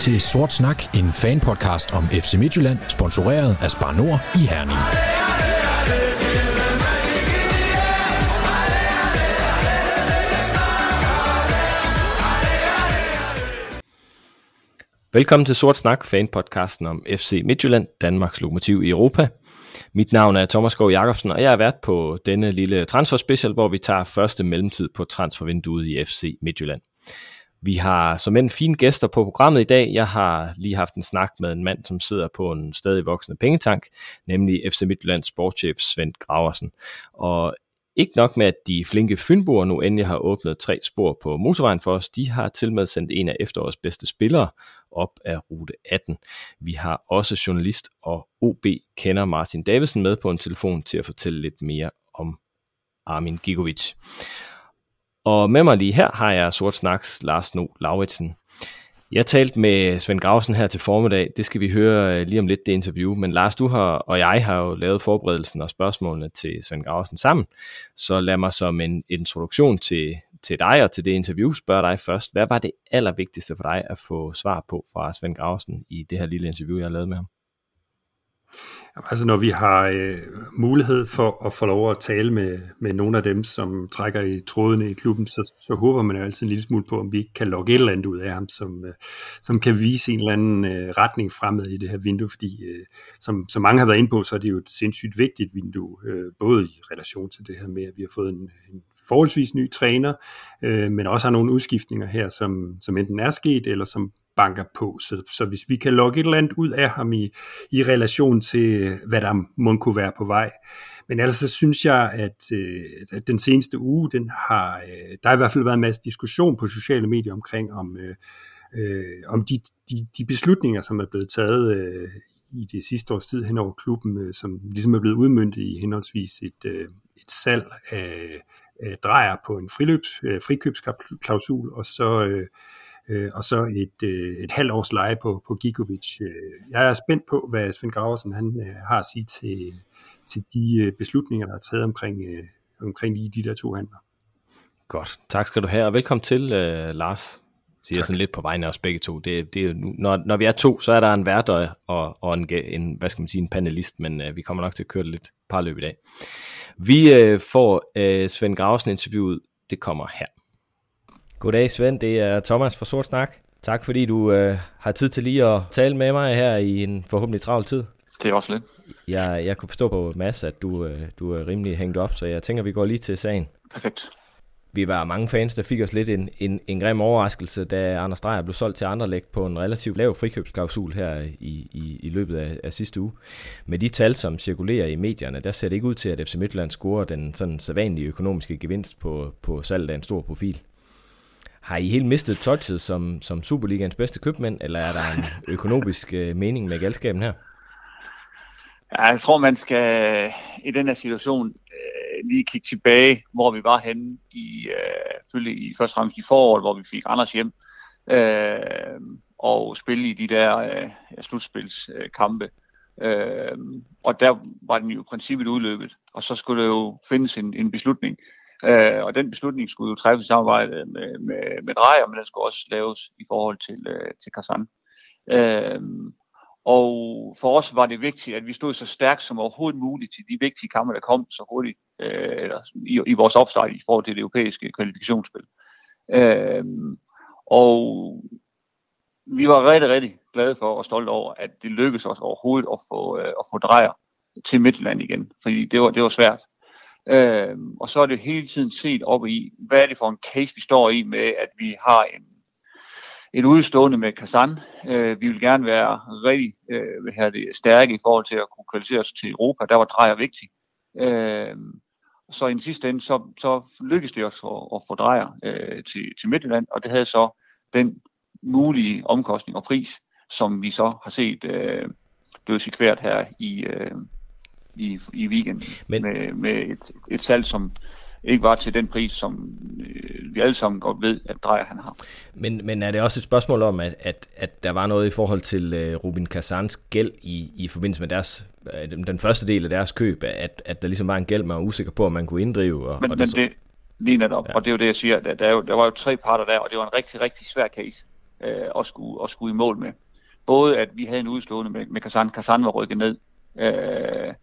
Til Sort Snak, en fanpodcast om FC Midtjylland, sponsoreret af Spar Nord i Herning. Velkommen til Sort Snak, fanpodcasten om FC Midtjylland, Danmarks lokomotiv i Europa. Mit navn er Thomas Skov Jacobsen, og jeg er vært på denne lille transfer special, hvor vi tager første mellemtid på transfervinduet i FC Midtjylland. Vi har som en fine gæster på programmet i dag. Jeg har lige haft en snak med en mand, som sidder på en stadig voksende pengetank, nemlig FC Midtjyllands sportschef Svend Graversen. Og ikke nok med, at de flinke fynboer nu endelig har åbnet tre spor på motorvejen for os, de har til med sendt en af efterårets bedste spillere op af rute 18. Vi har også journalist og OB kender Martin Davidsen med på en telefon til at fortælle lidt mere om Armin Gigovic. Og med mig lige her har jeg Sort Snaks Lars No Lauritsen. Jeg talte med Svend Grausen her til formiddag. Det skal vi høre øh, lige om lidt, det interview. Men Lars, du har, og jeg har jo lavet forberedelsen og spørgsmålene til Svend Grausen sammen. Så lad mig som en introduktion til, til dig og til det interview spørge dig først. Hvad var det allervigtigste for dig at få svar på fra Svend Grausen i det her lille interview, jeg har lavet med ham? Altså når vi har øh, mulighed for at få lov at tale med, med nogle af dem, som trækker i trådene i klubben, så, så håber man jo altid en lille smule på, om vi ikke kan lokke et eller andet ud af ham, som, øh, som kan vise en eller anden øh, retning fremad i det her vindue, fordi øh, som, som mange har været inde på, så er det jo et sindssygt vigtigt vindue, øh, både i relation til det her med, at vi har fået en, en forholdsvis ny træner, øh, men også har nogle udskiftninger her, som, som enten er sket, eller som banker på. Så, så hvis vi kan lokke et eller andet ud af ham i, i relation til, hvad der må kunne være på vej. Men ellers så synes jeg, at, øh, at den seneste uge, den har, øh, der har i hvert fald været en masse diskussion på sociale medier omkring, om, øh, øh, om de, de, de beslutninger, som er blevet taget øh, i det sidste års tid hen over klubben, øh, som ligesom er blevet udmyndtet i henholdsvis et, øh, et salg af, øh, drejer på en friløbs, øh, frikøbsklausul, og så øh, øh, og så et, øh, et halvt års leje på, på Gigovic. Øh, jeg er spændt på, hvad Svend Graversen han, øh, har at sige til, til de øh, beslutninger, der er taget omkring, øh, omkring lige de der to handler. Godt, tak skal du have, og velkommen til, øh, Lars. Siger tak. sådan lidt på vegne af os begge to. Det, det nu, når, når vi er to, så er der en vært og, og, og en, en, hvad skal man sige, en panelist, men øh, vi kommer nok til at køre det lidt parløb i dag. Vi øh, får øh, Svend Graversen interviewet, det kommer her. Goddag Svend, det er Thomas fra Sort Snak. Tak fordi du øh, har tid til lige at tale med mig her i en forhåbentlig travl tid. Det er også lidt. Jeg, jeg kunne forstå på Mads, at du, øh, du er rimelig hængt op, så jeg tænker, vi går lige til sagen. Perfekt. Vi var mange fans, der fik os lidt en, en, en grim overraskelse, da Anders Dreyer blev solgt til Anderlæg på en relativt lav frikøbsklausul her i, i, i løbet af, af sidste uge. Med de tal, som cirkulerer i medierne, der ser det ikke ud til, at FC Midtjylland scorer den sådan sædvanlige økonomiske gevinst på, på salget af en stor profil. Har I helt mistet touchet som, som Superligans bedste købmænd, eller er der en økonomisk øh, mening med galskaben her? Ja, jeg tror, man skal øh, i den her situation øh, lige kigge tilbage, hvor vi var henne i, øh, i først og fremmest i foråret, hvor vi fik Anders hjem, øh, og spille i de der øh, slutspilskampe. Øh, og der var den jo i princippet udløbet, og så skulle der jo findes en, en beslutning. Øh, og den beslutning skulle jo træffes i samarbejde med, med, med Drejer, men den skulle også laves i forhold til, øh, til Kazan. Øh, og for os var det vigtigt, at vi stod så stærkt som overhovedet muligt til de vigtige kampe, der kom så hurtigt øh, eller i, i vores opstart i forhold til det europæiske kvalifikationsspil. Øh, og vi var rigtig, rigtig glade for og stolte over, at det lykkedes os overhovedet at få, øh, at få drejer til Midtland igen, fordi det var, det var svært. Øh, og så er det hele tiden set op i, hvad er det for en case, vi står i med, at vi har en, en udstående med Kazan. Øh, vi vil gerne være rigtig øh, have det stærke i forhold til at kunne kvalificere os til Europa. Der var drejer vigtigt. Øh, så i den sidste ende, så, så lykkedes det os at, at få drejer øh, til, til Midtjylland, og det havde så den mulige omkostning og pris, som vi så har set øh, i kvært her i, øh, i, i weekenden Men... med, med et, et salg, som ikke var til den pris, som øh, vi alle sammen godt ved, at Drejer han har. Men, men er det også et spørgsmål om, at, at, at der var noget i forhold til øh, Rubin Kazans gæld i, i forbindelse med deres, øh, den første del af deres køb, at, at der ligesom var en gæld, man var usikker på, om man kunne inddrive? Og, men, og det, men det, lige netop, ja. og det er jo det, jeg siger, der, der, er jo, der var jo tre parter der, og det var en rigtig, rigtig svær case. øh, og, skulle, og skulle i mål med. Både at vi havde en udslående med, med Kazan, Kazan var rykket ned, øh,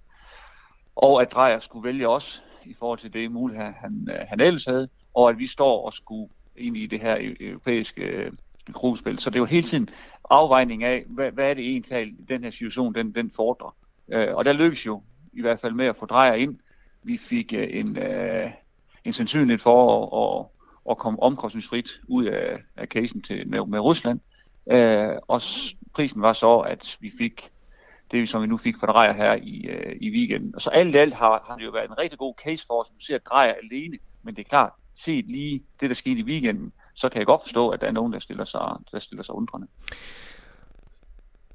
og at Drejer skulle vælge os i forhold til det mulighed, han, øh, han ellers havde, og at vi står og skulle ind i det her europæiske øh, gruppespil. Så det er jo hele tiden afvejning af, hvad, hvad er det egentlig, den her situation, den, den fordrer. Øh, og der lykkes jo i hvert fald med at få drejer ind. Vi fik øh, en, øh, en sandsynlighed for at, at, at komme omkostningsfrit ud af, af casen til, med, med Rusland. Øh, og prisen var så, at vi fik det, som vi nu fik for drejer her i, øh, i weekenden. Og så alt i alt har, har det jo været en rigtig god case for os, at ser drejer alene, men det er klart, set lige det, der skete i weekenden, så kan jeg godt forstå, at der er nogen, der stiller sig, der stiller sig undrende.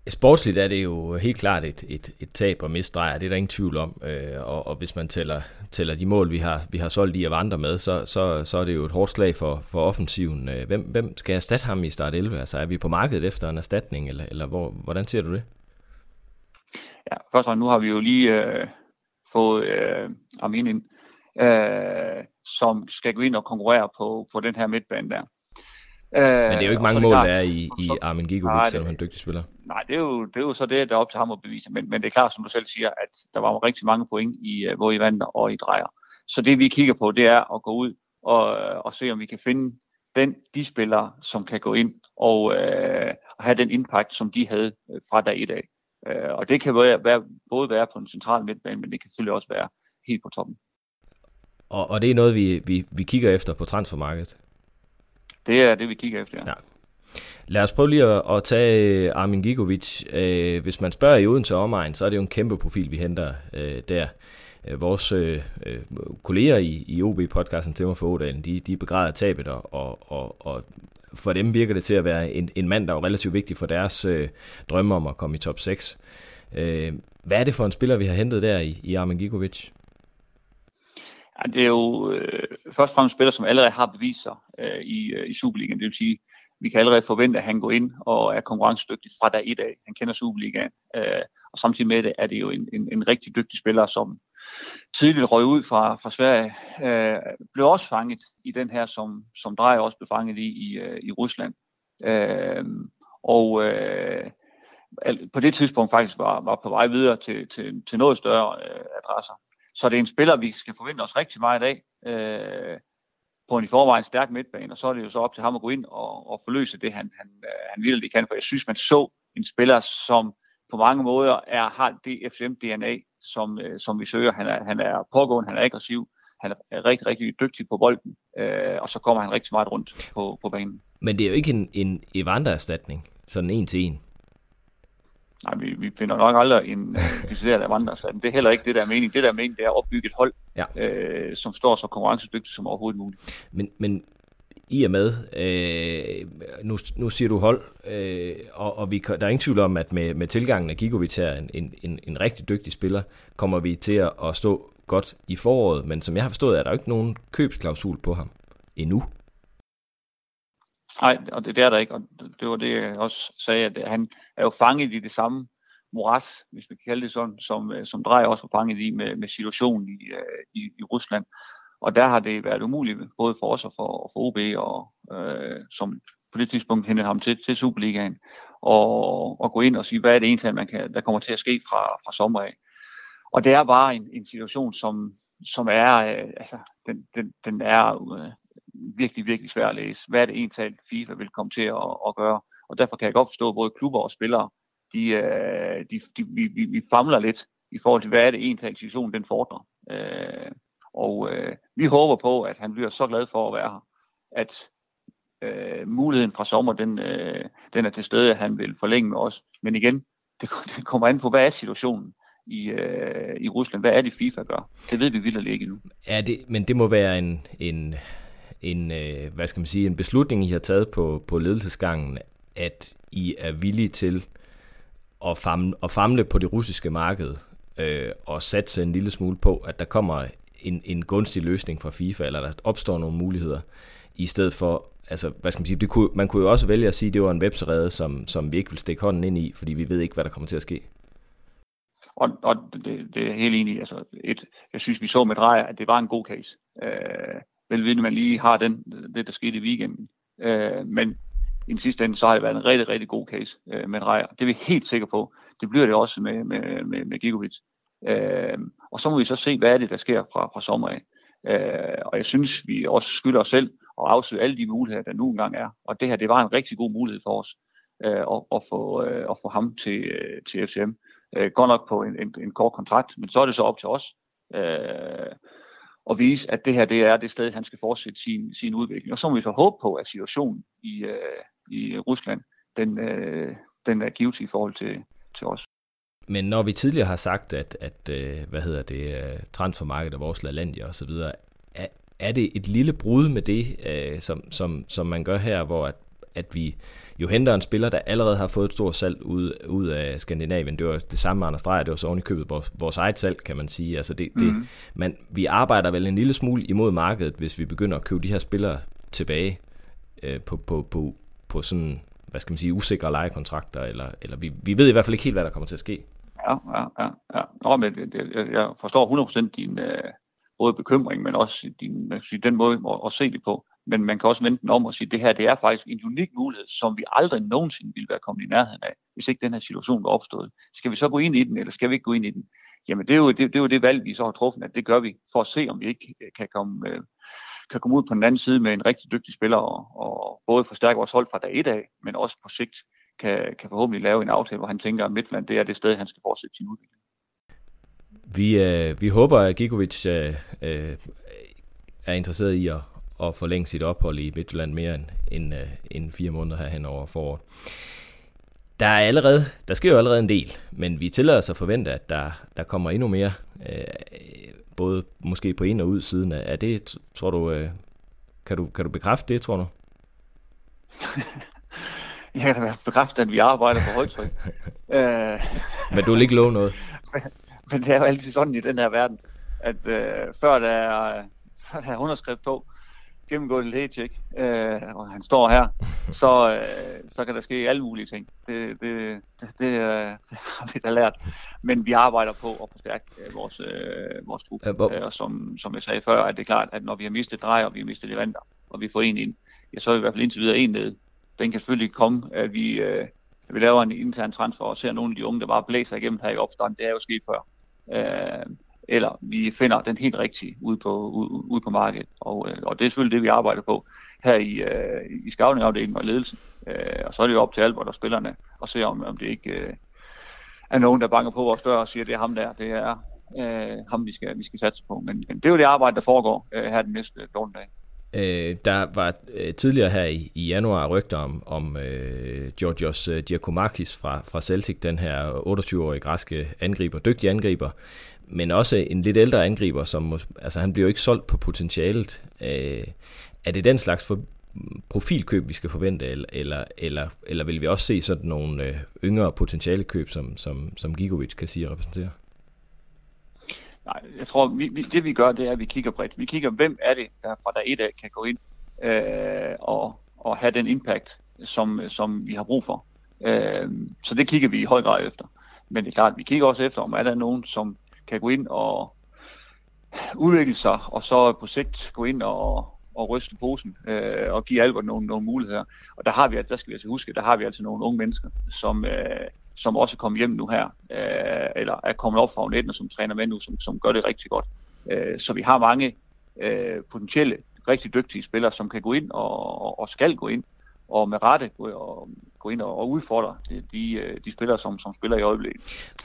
Sportsligt er det jo helt klart et, et, et tab og misdrejer, det er der ingen tvivl om. Øh, og, og hvis man tæller, tæller de mål, vi har, vi har solgt i at vandre med, så, så, så er det jo et hårdt slag for, for offensiven. Øh, hvem, hvem skal erstatte ham i start 11? Altså er vi på markedet efter en erstatning, eller, eller hvor, hvordan ser du det? Ja, først og nu har vi jo lige øh, fået øh, Armin ind, øh, som skal gå ind og konkurrere på, på den her midtbane der. Øh, Men det er jo ikke mange mål, der er i, i Armin Gigovic, selvom han er en dygtig spiller. Nej, det er, jo, det er jo så det, der er op til ham at bevise. Men, men det er klart, som du selv siger, at der var rigtig mange point i uh, både i Vander og i Drejer. Så det vi kigger på, det er at gå ud og, og se, om vi kan finde den, de spillere, som kan gå ind og, øh, og have den impact, som de havde øh, fra dag i dag. Øh, og det kan være, være, både være på en central midtbane, men det kan selvfølgelig også være helt på toppen. Og, og det er noget, vi, vi, vi kigger efter på transfermarkedet? Det er det, vi kigger efter, ja. ja. Lad os prøve lige at, at tage Armin Gigovic. Øh, hvis man spørger i Odense omegn, så er det jo en kæmpe profil, vi henter øh, der. Øh, vores øh, øh, kolleger i, i OB-podcasten til mig for Odalen, de, de begræder tabet, og, og, og, og for dem virker det til at være en, en mand, der er relativt vigtig for deres øh, drømme om at komme i top 6. Øh, hvad er det for en spiller, vi har hentet der i, i Armin Gigovic? Ja, det er jo øh, først og fremmest spiller, som allerede har bevist sig øh, i, øh, i Superligaen. Det vil sige, vi kan allerede forvente, at han går ind og er konkurrencedygtig fra dag i dag. Han kender Superligaen, øh, og samtidig med det er det jo en, en, en rigtig dygtig spiller, som tidligt røg ud fra, fra Sverige, øh, blev også fanget i den her, som, som Drejer også blev fanget i i, øh, i Rusland. Øh, og øh, på det tidspunkt faktisk var, var på vej videre til, til, til noget større øh, adresser. Så det er en spiller, vi skal forvente os rigtig meget af øh, på en i forvejen stærk midtbane, og så er det jo så op til ham at gå ind og, og forløse det, han, han, øh, han virkelig kan. For jeg synes, man så en spiller, som på mange måder er, har det FCM-DNA, som, øh, som vi søger. Han er, han er pågående, han er aggressiv, han er rigtig, rigtig dygtig på bolden, øh, og så kommer han rigtig meget rundt på, på banen. Men det er jo ikke en, en Evander-erstatning, sådan en til en. Nej, vi, vi finder nok aldrig en uh, decideret vandrersvand. Det er heller ikke det, der er mening. Det, der er mening, det er at opbygge et hold, ja. øh, som står så konkurrencedygtigt som overhovedet muligt. Men, men i og med, øh, nu, nu siger du hold, øh, og, og vi, der er ingen tvivl om, at med, med tilgangen af Gigovic her, en, en, en, en rigtig dygtig spiller, kommer vi til at, at stå godt i foråret. Men som jeg har forstået, er der jo ikke nogen købsklausul på ham endnu. Nej, og det, det er der ikke, og det var det, jeg også sagde, at han er jo fanget i det samme moras, hvis vi kan kalde det sådan, som, som Drej også var fanget i med, med situationen i, øh, i, i Rusland. Og der har det været umuligt, både for os og for, for OB, og, øh, som på det tidspunkt hentede ham til, til Superligaen, og, og gå ind og sige, hvad er det egentlig, man kan, der kommer til at ske fra, fra sommer af. Og det er bare en, en situation, som, som er, øh, altså, den, den, den er øh, virkelig, virkelig svært at læse. Hvad er det egentlig, FIFA vil komme til at, at gøre? Og derfor kan jeg godt forstå, at både klubber og spillere, de, øh, de, de, vi, vi, vi famler lidt i forhold til, hvad er det egentlig, situationen den fordrer. Øh, og øh, vi håber på, at han bliver så glad for at være her, at øh, muligheden fra sommer, den, øh, den er til stede, at han vil forlænge med os. Men igen, det, det kommer an på, hvad er situationen? i, øh, i Rusland. Hvad er det, FIFA gør? Det ved vi vildt ikke endnu. Ja, det, men det må være en, en, en, øh, hvad skal man sige, en beslutning, I har taget på, på ledelsesgangen, at I er villige til at famle, at famle på det russiske marked øh, og satse en lille smule på, at der kommer en, en gunstig løsning fra FIFA, eller der opstår nogle muligheder, i stedet for, altså, hvad skal man sige, det kunne, man kunne jo også vælge at sige, at det var en webserede, som, som vi ikke vil stikke hånden ind i, fordi vi ved ikke, hvad der kommer til at ske. Og, og det, det er helt enig Altså, et, jeg synes, vi så med Drejer, at det var en god case. Øh, velvidende, man lige har den, det, der skete i weekenden. Øh, men i den sidste ende, så har det været en rigtig, rigtig god case øh, med Drejer. Det er vi helt sikre på. Det bliver det også med, med, med, med Gigovic. Øh, og så må vi så se, hvad er det, der sker fra, fra sommer af. Øh, og jeg synes, vi også skylder os selv at afsøge alle de muligheder, der nu engang er. Og det her, det var en rigtig god mulighed for os øh, at, at, få, øh, at få ham til, øh, til FCM. Øh, godt nok på en, en, en kort kontrakt, men så er det så op til os øh, at vise, at det her det er det sted, han skal fortsætte sin, sin udvikling. Og så må vi så håbe på, at situationen i, øh, i Rusland, den, øh, den er givet i forhold til, til os. Men når vi tidligere har sagt, at, at øh, hvad hedder det, øh, transfermarkedet og vores LaLandia og så videre, er, er det et lille brud med det, øh, som, som, som man gør her, hvor at, at vi jo henter en spiller, der allerede har fået et stort salg ud, ud af Skandinavien. Det var det samme med Anders Dreyer, det var så oven i købet vores, vores eget salg, kan man sige. Altså det, det, mhm. man, vi arbejder vel en lille smule imod markedet, hvis vi begynder at købe de her spillere tilbage øh, på, på, på, på sådan, hvad skal man sige, usikre lejekontrakter, eller, eller vi, vi ved i hvert fald ikke helt, hvad der kommer til at ske. Ja, ja, ja. ja. Nå, men jeg, jeg forstår 100% din øh, både bekymring, men også din, sige, den måde at, at se det på. Men man kan også vente den om og sige, at det her det er faktisk en unik mulighed, som vi aldrig nogensinde ville være kommet i nærheden af, hvis ikke den her situation var opstået. Skal vi så gå ind i den, eller skal vi ikke gå ind i den? Jamen det er jo det, det, er jo det valg, vi så har truffet, at det gør vi, for at se, om vi ikke øh, kan komme, øh, kan komme ud på den anden side med en rigtig dygtig spiller, og, og både forstærke vores hold fra dag et af, men også på sigt kan, kan forhåbentlig lave en aftale, hvor han tænker, at Midtland det er det sted, han skal fortsætte sin udvikling. Vi, øh, vi håber, at Gigovic øh, øh, er interesseret i at, at forlænge sit ophold i Midtjylland mere end, end, øh, end fire måneder her hen over foråret. Der, er allerede, der sker jo allerede en del, men vi tillader os at forvente, at der, der kommer endnu mere, øh, både måske på en og ud siden af. Er det, tror du, øh, kan du, kan du bekræfte det, tror du? jeg kan bekræfte, at vi arbejder på højtryk. øh, men du vil ikke love noget? men, men det er jo altid sådan i den her verden, at øh, før der er, før der er underskrift på, gennemgået et lægetjek, øh, og han står her, så, øh, så kan der ske alle mulige ting. Det, det, det, det, øh, det har vi da lært. Men vi arbejder på at forstærke øh, vores, øh, vores trup. Øh, og som, som jeg sagde før, er det klart, at når vi har mistet drej, og vi har mistet levanter, og vi får en ind, ja, så er vi i hvert fald indtil videre en ned. Den kan selvfølgelig komme, at vi, øh, vi laver en intern transfer og ser nogle af de unge, der bare blæser igennem her i opstand. Det er jo sket før. Øh, eller vi finder den helt rigtige ude på, ude, ude på markedet. Og, øh, og det er selvfølgelig det, vi arbejder på her i, øh, i scouting-afdelingen og ledelsen. Øh, og så er det jo op til Albert og spillerne at se, om, om det ikke øh, er nogen, der banker på vores dør og siger, at det er ham der. Det er øh, ham, vi skal, vi skal satse på. Men, men det er jo det arbejde, der foregår øh, her den næste 14 dage. Øh, der var øh, tidligere her i, i januar rygter om, om øh, Georgios øh, Diakomakis fra, fra Celtic, den her 28-årige græske angriber, dygtig angriber, men også en lidt ældre angriber, som altså han bliver jo ikke solgt på potentialet. Øh, er det den slags for, profilkøb, vi skal forvente, eller, eller, eller, eller vil vi også se sådan nogle øh, yngre potentiale køb, som, som, som Gigovic kan sige repræsenterer? Nej, jeg tror, vi, vi, det vi gør, det er, at vi kigger bredt. Vi kigger, hvem er det, der fra der et af kan gå ind øh, og, og have den impact, som, som vi har brug for. Øh, så det kigger vi i høj grad efter. Men det er klart, vi kigger også efter, om er der nogen, som kan gå ind og udvikle sig, og så på sigt gå ind og, og ryste posen øh, og give Albert nogle, nogle muligheder. Og der har vi, der skal vi altså huske, der har vi altså nogle unge mennesker, som, øh, som også er kommet hjem nu her, øh, eller er kommet op fra u og som træner med nu, som, som gør det rigtig godt. Øh, så vi har mange øh, potentielle, rigtig dygtige spillere, som kan gå ind og, og skal gå ind, og med rette gå, og, gå ind og, og udfordre de, de, øh, spillere, som, som spiller i øjeblikket.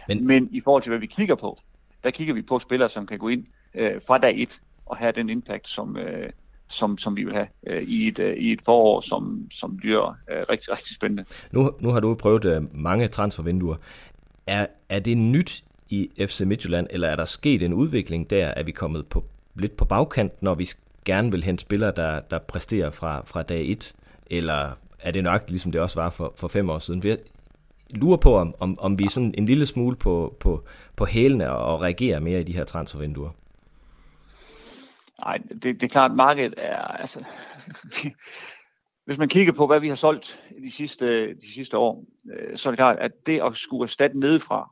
Men, Men i forhold til, hvad vi kigger på, der kigger vi på spillere, som kan gå ind øh, fra dag et og have den impact, som, øh, som, som vi vil have øh, i, et, øh, i et forår, som, som bliver øh, rigtig, rigtig spændende. Nu, nu har du prøvet øh, mange transfervinduer. Er, er det nyt i FC Midtjylland, eller er der sket en udvikling der? Er vi kommet på, lidt på bagkant, når vi gerne vil hente spillere, der, der præsterer fra, fra dag 1? Eller er det nok, ligesom det også var for, for fem år siden? Jeg lurer på, om, om, om vi er sådan en lille smule på, på, på hælene og reagerer mere i de her transfervinduer. Nej, det, det er klart, at markedet er, altså, hvis man kigger på, hvad vi har solgt de sidste, de sidste år, øh, så er det klart, at det at skulle erstatte nedefra,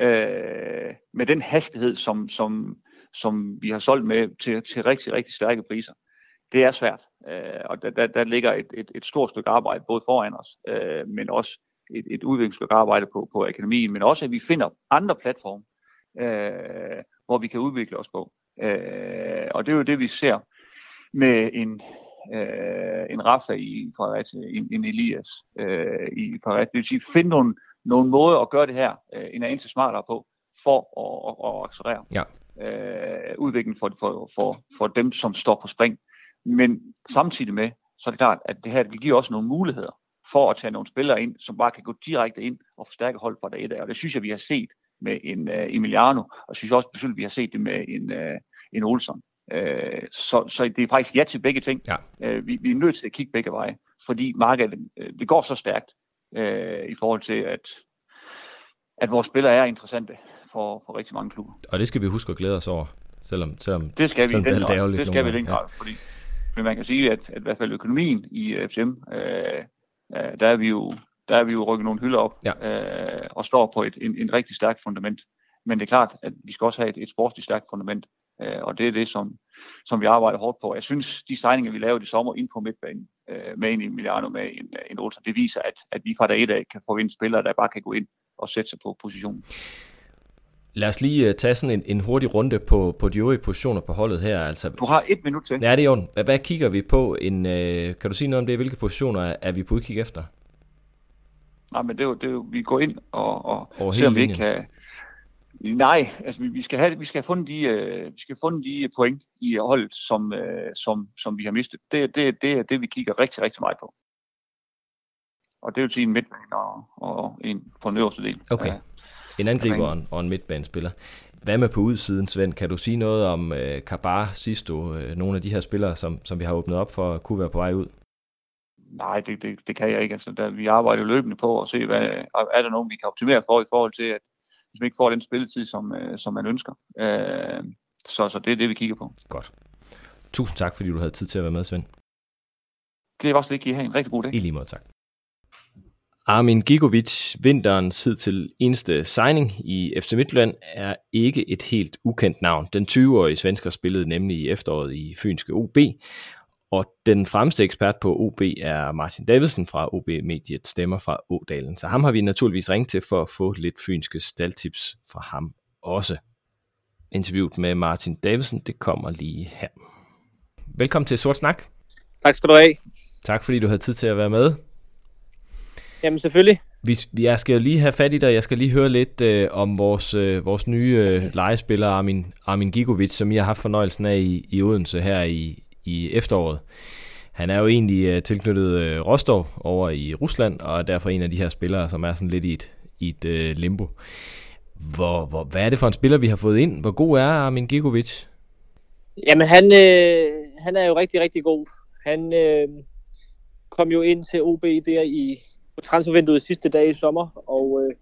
øh, med den hastighed, som, som, som vi har solgt med til, til rigtig, rigtig stærke priser, det er svært. Øh, og der, der, der ligger et, et, et stort stykke arbejde både foran os, øh, men også et, et udviklingsstykke arbejde på, på akademien, men også at vi finder andre platforme, øh, hvor vi kan udvikle os på. Øh, og det er jo det, vi ser med en, øh, en Rafa i Fredericia, en, en Elias øh, i Fredericia. Det vil sige, finde nogle, nogle måder at gøre det her øh, en anelse smartere på, for at, at, at accelerere ja. øh, udviklingen for, for, for, for dem, som står på spring. Men samtidig med, så er det klart, at det her det giver også nogle muligheder for at tage nogle spillere ind, som bare kan gå direkte ind og forstærke hold fra dag et af. Og det synes jeg, vi har set med en uh, Emiliano, og synes også, at vi har set det med en, uh, en Olsen. Uh, så, så det er faktisk ja til begge ting. Ja. Uh, vi, vi er nødt til at kigge begge veje, fordi markedet uh, det går så stærkt uh, i forhold til, at, at vores spillere er interessante for, for rigtig mange klubber. Og det skal vi huske at glæde os over, selvom, selvom det skal vi selvom den grad. Det skal vi den grad, fordi, fordi man kan sige, at, at i hvert fald økonomien i FCM, øh, der er vi jo der er vi jo rykket nogle hylder op ja. øh, og står på et en, en rigtig stærkt fundament. Men det er klart, at vi skal også have et, et sportsligt stærkt fundament, øh, og det er det, som, som vi arbejder hårdt på. Jeg synes, de signinger, vi lavede i sommer ind på midtbanen, øh, med en Emiliano, med en, en Olsen, det viser, at, at vi fra dag et af kan forvente spillere, der bare kan gå ind og sætte sig på positionen. Lad os lige uh, tage sådan en, en hurtig runde på, på de øvrige positioner på holdet her. Altså, du har et minut til. Ja, det er jo. Hvad, hvad kigger vi på? En, uh, kan du sige noget om det? Hvilke positioner er, er vi på udkig efter? Nej, men det er jo, det er jo vi går ind og, og ser, om vi ikke kan... Nej, altså vi, vi skal have vi skal have fundet de uh, vi skal have fundet de point i holdet som uh, som som vi har mistet. Det det det er det vi kigger rigtig rigtig meget på. Og det vil sige en midtbane og, og en på den øverste del. Okay. En angriber og en, og en midtbanespiller. Hvad med på udsiden, Svend? Kan du sige noget om uh, Kabar, Sisto, uh, nogle af de her spillere, som, som vi har åbnet op for, kunne være på vej ud? Nej, det, det, det kan jeg ikke. Altså, der, vi arbejder løbende på at se, hvad, er der nogen, vi kan optimere for i forhold til, at hvis man ikke får den spilletid, som, uh, som man ønsker. Uh, så, så det er det, vi kigger på. Godt. Tusind tak, fordi du havde tid til at være med, Svend. Det er også lidt, I have en rigtig god dag. I lige måde, tak. Armin Gigovic, vinterens tid til eneste signing i FC Midtjylland, er ikke et helt ukendt navn. Den 20-årige svensker spillede nemlig i efteråret i Fynske OB, og den fremste ekspert på OB er Martin Davidsen fra OB Mediet Stemmer fra Ådalen. Så ham har vi naturligvis ringet til for at få lidt fynske staldtips fra ham også. Interviewet med Martin Davidsen, det kommer lige her. Velkommen til Sort Snak. Tak skal du have. Tak fordi du havde tid til at være med. Jamen selvfølgelig. Vi, jeg skal jo lige have fat i dig. Jeg skal lige høre lidt øh, om vores, øh, vores nye øh, legespiller Armin, Armin Gigovic, som I har haft fornøjelsen af i, i Odense her i, i efteråret. Han er jo egentlig øh, tilknyttet øh, Rostov over i Rusland, og er derfor en af de her spillere, som er sådan lidt i et, i et øh, limbo. Hvor, hvor, hvad er det for en spiller, vi har fået ind? Hvor god er Armin Gigovic? Jamen, han, øh, han er jo rigtig, rigtig god. Han øh, kom jo ind til OB der i, på transfervinduet sidste dag i sommer, og, øh,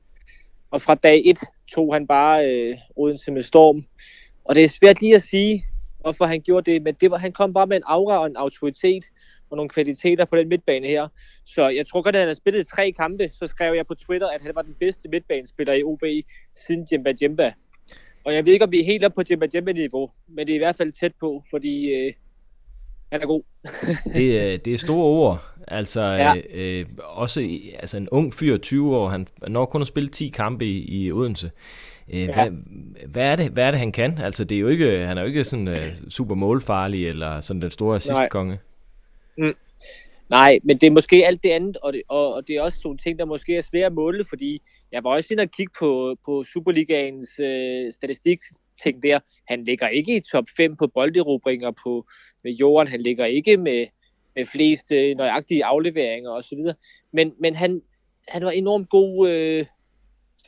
og fra dag 1 tog han bare øh, Odense med storm. Og det er svært lige at sige, hvorfor han gjorde det, men det var, han kom bare med en aura og en autoritet og nogle kvaliteter på den midtbane her. Så jeg tror godt, at han har spillet tre kampe, så skrev jeg på Twitter, at han var den bedste midtbanespiller i OB siden Jemba Jemba. Og jeg ved ikke, om vi er helt op på Jemba Jemba-niveau, men det er i hvert fald tæt på, fordi øh, han er god. det, det er store ord. Altså ja. øh, også altså en ung fyr, 20 år, han når kun at spille 10 kampe i, i Odense. Øh, ja. hvad, hvad, er det, hvad er det, han kan? Altså det er jo ikke, han er jo ikke sådan uh, super målfarlig, eller sådan den store assistkonge. Mm. Nej, men det er måske alt det andet, og det, og, og det er også nogle ting, der måske er svære at måle, fordi jeg var også inde og kigge på, på Superligaens øh, statistik ting der. Han ligger ikke i top 5 på bolderobringer på, med jorden. Han ligger ikke med, med flest øh, nøjagtige afleveringer osv. Men, men han, han var enormt god øh,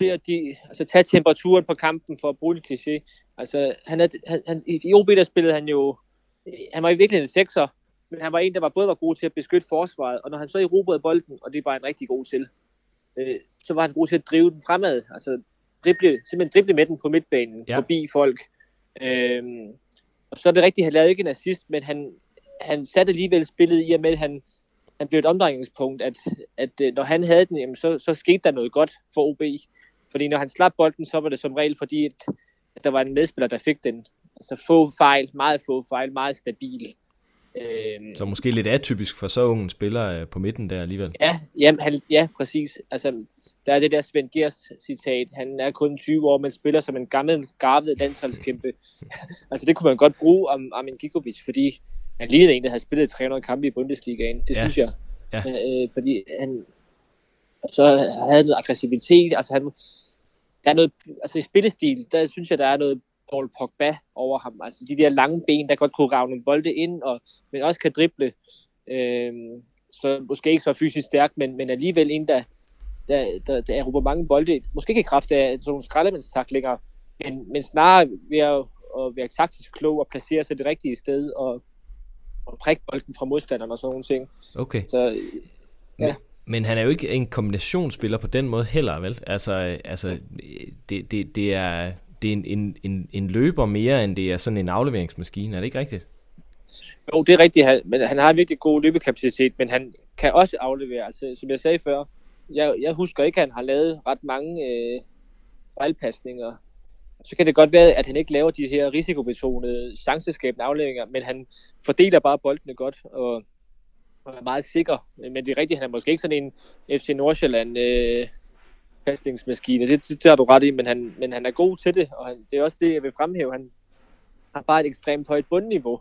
at de, altså, tage temperaturen på kampen for at bruge en kliché. Altså, han er, han, han, I OB der spillede han jo, han var i virkeligheden en sekser, men han var en, der var både var god til at beskytte forsvaret, og når han så erobrede bolden, og det var en rigtig god til, øh, så var han god til at drive den fremad. Altså, drible, simpelthen drible med den på midtbanen, ja. forbi folk. Øhm, og så er det rigtigt, han lavede ikke en assist, men han, han satte alligevel spillet i og med, at han, han blev et omdrejningspunkt, at, at øh, når han havde den, jamen, så, så skete der noget godt for OB. Fordi når han slap bolden, så var det som regel fordi, at, der var en medspiller, der fik den. Altså få fejl, meget få fejl, meget stabil. Øh, så måske lidt atypisk for så unge spiller på midten der alligevel. Ja, jamen, han, ja præcis. Altså, der er det der Svend Gers citat, han er kun 20 år, men spiller som en gammel, garvet landsholdskæmpe. altså det kunne man godt bruge om Armin Gigovic, fordi han lignede en, der havde spillet 300 kampe i Bundesligaen. Det ja. synes jeg. Ja. Øh, fordi han så havde noget aggressivitet, altså han, der er noget, altså i spillestil, der synes jeg, der er noget Paul Pogba over ham. Altså de der lange ben, der godt kunne rave nogle bolde ind, og, men også kan drible. Øh, så måske ikke så fysisk stærk, men, men alligevel en, der, der, der, der erobrer mange bolde. Måske ikke i kraft af sådan nogle skraldemændstaklinger, men, men snarere ved at, at være taktisk klog og placere sig det rigtige sted og, og prikke bolden fra modstanderen og sådan nogle ting. Okay. Så, ja. Men han er jo ikke en kombinationsspiller på den måde heller, vel? Altså, altså det, det, det er, det er en, en, en, en løber mere, end det er sådan en afleveringsmaskine. Er det ikke rigtigt? Jo, det er rigtigt. Han, men han har virkelig god løbekapacitet, men han kan også aflevere. Altså, som jeg sagde før, jeg, jeg husker ikke, at han har lavet ret mange øh, fejlpasninger. Så kan det godt være, at han ikke laver de her risikobetonede, chanceskabende afleveringer, men han fordeler bare boldene godt, og og er meget sikker. Men det er rigtigt, han er måske ikke sådan en FC Nordsjælland øh, pasningsmaskine. Det, det, det har du ret i, men han, men han er god til det, og han, det er også det, jeg vil fremhæve. Han har bare et ekstremt højt bundniveau.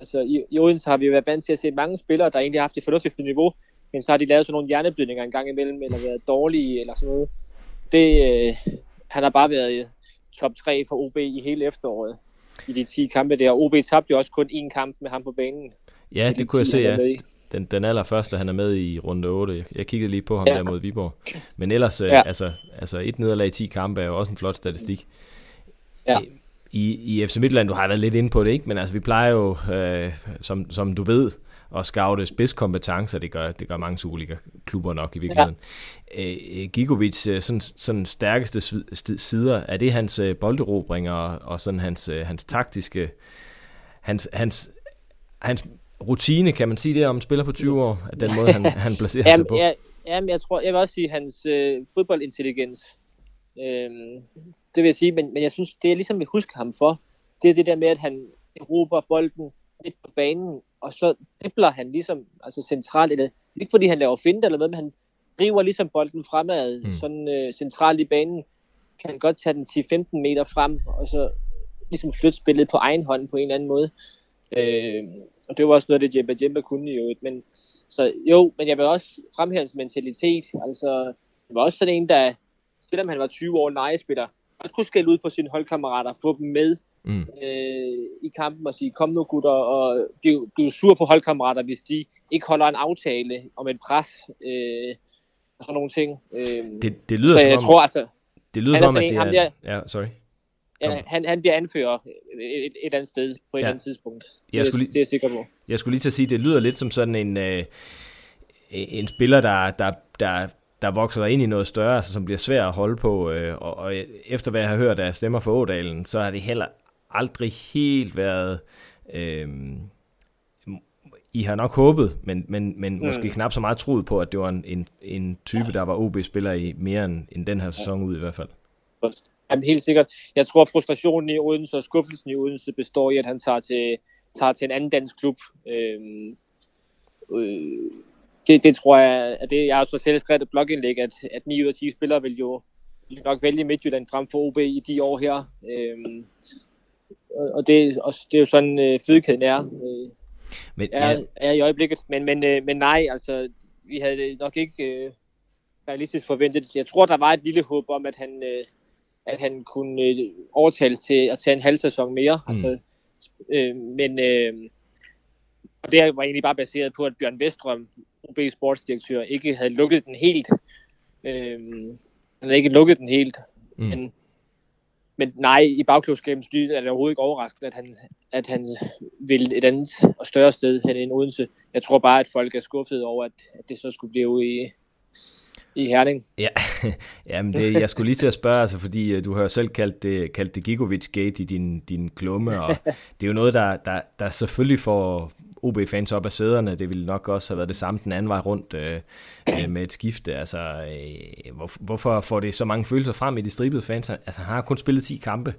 Altså i, i Odense har vi jo været vant til at se mange spillere, der egentlig har haft et fornuftigt niveau, men så har de lavet sådan nogle hjerneblødninger en gang imellem, eller været dårlige, eller sådan noget. Det, øh, han har bare været øh, top 3 for OB i hele efteråret i de 10 kampe der. OB tabte jo også kun én kamp med ham på banen. Ja, det kunne jeg se, ja. Den, den allerførste, han er med i runde 8. Jeg, jeg kiggede lige på ham ja. der mod Viborg. Men ellers, øh, ja. altså, altså et nederlag i 10 kampe er jo også en flot statistik. Ja. I, I FC Midtjylland, du har været lidt inde på det, ikke? Men altså, vi plejer jo, øh, som, som du ved, at scoute spidskompetencer. Det gør, det gør mange Superliga-klubber nok i virkeligheden. Ja. Øh, Gigovic, øh, sådan, sådan stærkeste sider, er det hans øh, bolderobringer og, og sådan hans, øh, hans taktiske, hans, hans, hans rutine, kan man sige det om spiller på 20 år, at den måde, han, han placerer jamen, sig på? Ja, jamen, jeg tror, jeg vil også sige hans øh, fodboldintelligens. Øhm, det vil jeg sige, men, men jeg synes, det er ligesom, vi husker ham for, det er det der med, at han råber bolden midt på banen, og så dribler han ligesom altså centralt, eller ikke fordi han laver finte eller noget, men han driver ligesom bolden fremad, mm. sådan øh, centralt i banen, kan han godt tage den 10-15 meter frem, og så ligesom flytte spillet på egen hånd på en eller anden måde. Øh, og det var også noget, det Jemba Jemba kunne jo. Men, så jo, men jeg vil også fremhæve hans mentalitet. Altså, det var også sådan en, der, selvom han var 20 år nejespiller, han kunne skælde ud på sine holdkammerater, få dem med mm. øh, i kampen og sige, kom nu gutter, og blive, blive sur på holdkammerater, hvis de ikke holder en aftale om et pres, øh, og sådan nogle ting. Øh, det, det lyder så jeg som tror, altså, det lyder som om, at det er... Der, ja, sorry. Ja, han, han bliver anfører et, et, et andet sted på et ja. andet tidspunkt. Jeg skulle lige, det er jeg sikker på. Jeg skulle lige til at sige, det lyder lidt som sådan en, øh, en spiller, der, der, der, der vokser ind i noget større, altså, som bliver svær at holde på. Øh, og, og efter hvad jeg har hørt af stemmer for Ådalen, så har det heller aldrig helt været... Øh, I har nok håbet, men, men, men mm. måske knap så meget troet på, at det var en, en, en type, der var OB-spiller i mere end, end den her sæson ud i hvert fald. Jamen helt sikkert. Jeg tror, at frustrationen i Odense og skuffelsen i Odense består i, at han tager til, tager til en anden dansk klub. Øhm, øh, det, det tror jeg, at det, jeg har så selv skrevet et blogindlæg, at, at 9 ud af 10 spillere vil jo nok vælge Midtjylland frem for OB i de år her. Øhm, og det, og det er jo sådan, øh, fødekæden er, øh, men, er, er i øjeblikket. Men, men, øh, men nej, altså, vi havde nok ikke øh, realistisk forventet. Jeg tror, der var et lille håb om, at han, øh, at han kunne øh, overtales til at tage en halv sæson mere. Mm. Altså, øh, men øh, og det var egentlig bare baseret på, at Bjørn Vestrøm, OB sportsdirektør, ikke havde lukket den helt. Øh, han havde ikke lukket den helt. Mm. Men, men nej, i bagklubskabens lys er det overhovedet ikke overraskende, at han, at han vil et andet og større sted hen end Odense. Jeg tror bare, at folk er skuffet over, at, at det så skulle blive i, i Herning. Ja, Jamen det, jeg skulle lige til at spørge, altså, fordi uh, du har selv kaldt det, kaldt det Gigovic-gate i din, din klumme, og det er jo noget, der, der, der selvfølgelig får OB-fans op af sæderne. Det ville nok også have været det samme den anden vej rundt uh, med et skifte. Altså, uh, hvor, hvorfor får det så mange følelser frem i de stribede fans? Altså, han har kun spillet 10 kampe.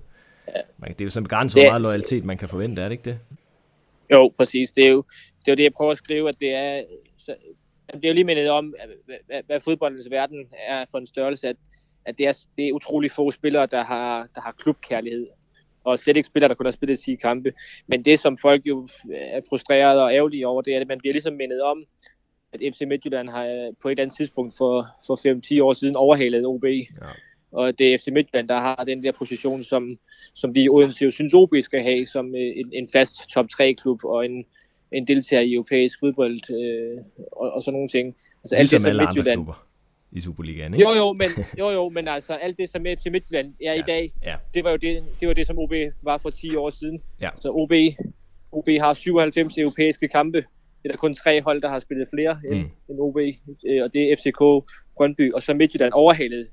Man, det er jo sådan begrænset, hvor meget loyalitet man kan forvente, er det ikke det? Jo, præcis. Det er jo, det er jo det, jeg prøver at skrive, at det er... Så, det er jo lige mindet om, hvad, hvad, fodboldens verden er for en størrelse, at, at det, er, det er utrolig få spillere, der har, der har klubkærlighed. Og slet ikke spillere, der kun har spillet 10 kampe. Men det, som folk jo er frustreret og ærgerlige over, det er, at man bliver ligesom mindet om, at FC Midtjylland har på et eller andet tidspunkt for, for 5-10 år siden overhalet OB. Ja. Og det er FC Midtjylland, der har den der position, som, som vi i Odense jo synes OB skal have som en, en fast top 3-klub og en, en deltager i europæisk fodbold øh, og, og sådan nogle ting. Altså ligesom alt det, som Midtjylland, klubber i Superligaen, ikke? Jo, jo, men, jo, jo, men altså alt det, som FC Midtjylland er ja, i dag, ja. det var jo det, det, var det, som OB var for 10 år siden. Ja. Så OB, OB har 97 europæiske kampe. Det er der kun tre hold, der har spillet flere mm. end, end OB, øh, og det er FCK, Brøndby, og så Midtjylland overhalet,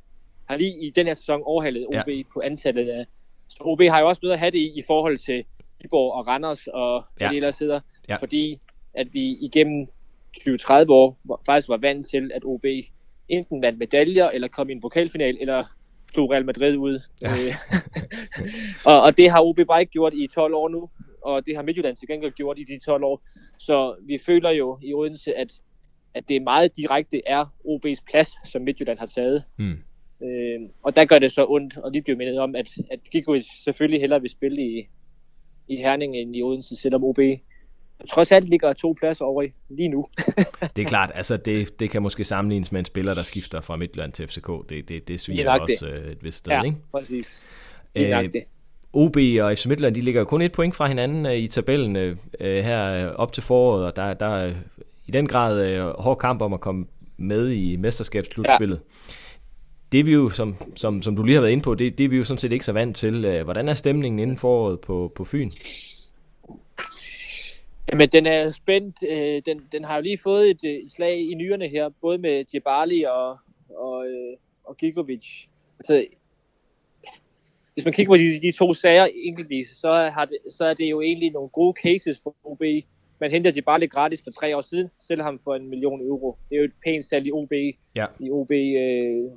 har lige i den her sæson overhalet OB ja. på antallet af... Så OB har jo også noget at have det i, i forhold til Viborg og Randers og ja. de ellers sidder, ja. fordi at vi igennem 20-30 år faktisk var vant til, at OB enten vandt medaljer, eller kom i en pokalfinal, eller slog Real Madrid ud. Ja. Øh, og, og det har OB bare ikke gjort i 12 år nu, og det har Midtjylland til gengæld gjort i de 12 år. Så vi føler jo i Odense, at, at det meget direkte er OB's plads, som Midtjylland har taget. Mm. Øh, og der gør det så ondt, og lige bliver mindet om, at, at Gigovic selvfølgelig hellere vil spille i, i Herning end i Odense, selvom OB trods alt ligger to pladser over i lige nu. det er klart, altså det, det kan måske sammenlignes med en spiller, der skifter fra Midtland til FCK. Det, det, det sviger også det. Øh, et vist sted, ja, ikke? præcis. Det øh, OB og FC Midtland, de ligger kun et point fra hinanden øh, i tabellen øh, her op til foråret, og der, der er i den grad øh, hård kamp om at komme med i mesterskabsslutspillet. Ja. Det vi jo, som, som, som du lige har været inde på, det, det er vi jo sådan set ikke så vant til. Hvordan er stemningen inden foråret på, på Fyn? Jamen, den er spændt. Øh, den, den har jo lige fået et, et slag i nyerne her, både med Djibali og, og, øh, og Gigovic. Altså, hvis man kigger på de, de to sager enkeltvis, så, har det, så er det jo egentlig nogle gode cases for OB. Man henter Djibali gratis for tre år siden, sælger ham for en million euro. Det er jo et pænt salg i OB, ja. i OB øh,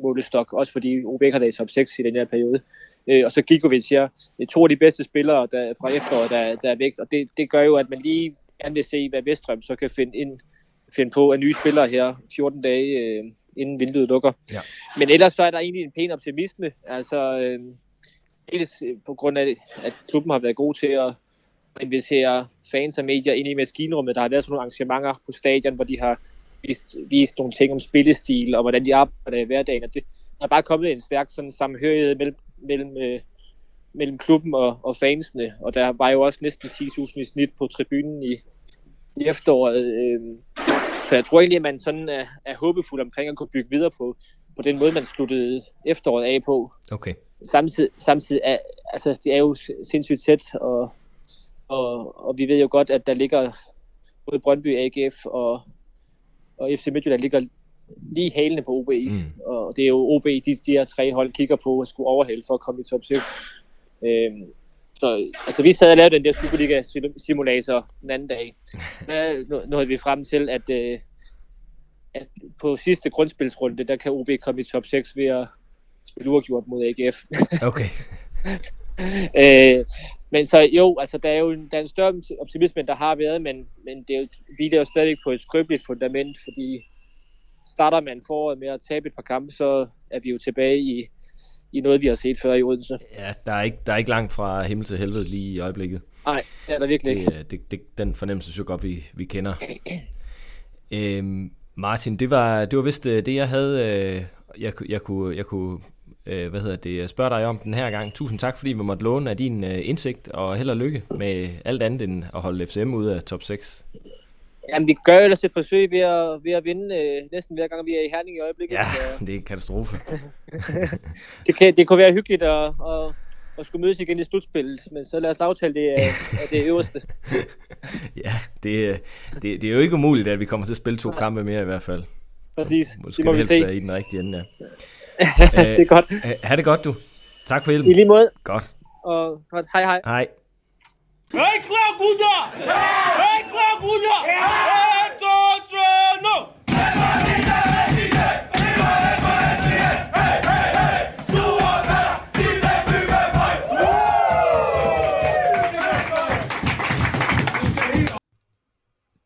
målestok, også fordi OB har været i top 6 i den her periode. Øh, og så Gigovic er to af de bedste spillere der, fra efteråret, der, der er væk. Og det, det gør jo, at man lige gerne vil se, hvad Vestrøm så kan finde, ind, finde på af nye spillere her 14 dage øh, inden vinduet lukker. Ja. Men ellers så er der egentlig en pæn optimisme. Altså, øh, dels på grund af, at klubben har været god til at invitere fans og medier ind i maskinrummet. Der har været sådan nogle arrangementer på stadion, hvor de har vist, vist nogle ting om spillestil og hvordan de arbejder i hverdagen. Og det, der er bare kommet en stærk sådan samhørighed mellem mellem, øh, mellem klubben og, og fansene, og der var jo også næsten 10.000 i snit på tribunen i, i efteråret. Øh, så jeg tror egentlig, at man sådan er, er håbefuld omkring at kunne bygge videre på, på den måde, man sluttede efteråret af på. Okay. Samtidig, samtidig er, altså, det er jo sindssygt tæt, og, og, og vi ved jo godt, at der ligger både Brøndby, AGF og, og FC Midtjylland ligger lige halene på OB. Mm. Og det er jo OB, de, de her tre hold kigger på at skulle overhale for at komme i top 6. Øhm, så altså, vi sad og lavede den der Superliga-simulator den anden dag. Der nåede vi frem til, at, øh, at på sidste grundspilsrunde, der kan OB komme i top 6 ved at spille uafgjort mod AGF. Okay. øh, men så jo, altså der er jo en, der er en større optimisme, der har været, men, men det er jo, vi er jo stadig på et skrøbeligt fundament, fordi starter man foråret med at tabe et par kampe, så er vi jo tilbage i, i noget, vi har set før i Odense. Ja, der er ikke, der er ikke langt fra himmel til helvede lige i øjeblikket. Nej, det er der virkelig det, ikke. Det, det, den fornemmelse så godt, vi, vi kender. øhm, Martin, det var, det var vist øh, det, jeg havde, øh, jeg, jeg kunne, jeg kunne øh, hvad hedder det, spørge dig om den her gang. Tusind tak, fordi vi måtte låne af din indsigt, og held og lykke med alt andet end at holde FCM ud af top 6. Jamen, vi gør ellers et forsøg ved at, ved at vinde øh, næsten hver gang, vi er i Herning i øjeblikket. Ja, så. det er en katastrofe. det, kan, det kunne være hyggeligt at, at, at skulle mødes igen i slutspillet, men så lad os aftale det er, er det øverste. ja, det, det, det er jo ikke umuligt, at vi kommer til at spille to Nej. kampe mere i hvert fald. Præcis, Måske det må vi se. være i den rigtige ende, ja. det er godt. Ha' det godt, du. Tak for hjælpen. I lige måde. Godt. Og hej. Hej. Hej, klar, gutter! Hej, klar, gutter! Et!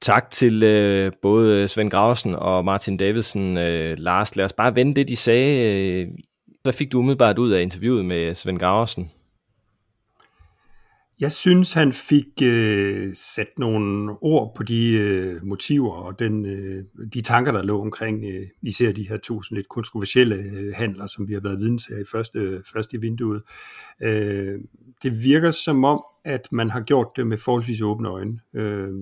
Tak til øh, både Svend Graversen og Martin Davidsen. Øh, Lars, lad os bare vende det, de sagde. Øh, hvad fik du umiddelbart ud af interviewet med Svend Graversen? Jeg synes, han fik øh, sat nogle ord på de øh, motiver og den, øh, de tanker, der lå omkring øh, især de her to sådan lidt kontroversielle øh, handler, som vi har været vidne til i første, første i vinduet. Øh, det virker som om, at man har gjort det med forholdsvis åbne øjne. Øh,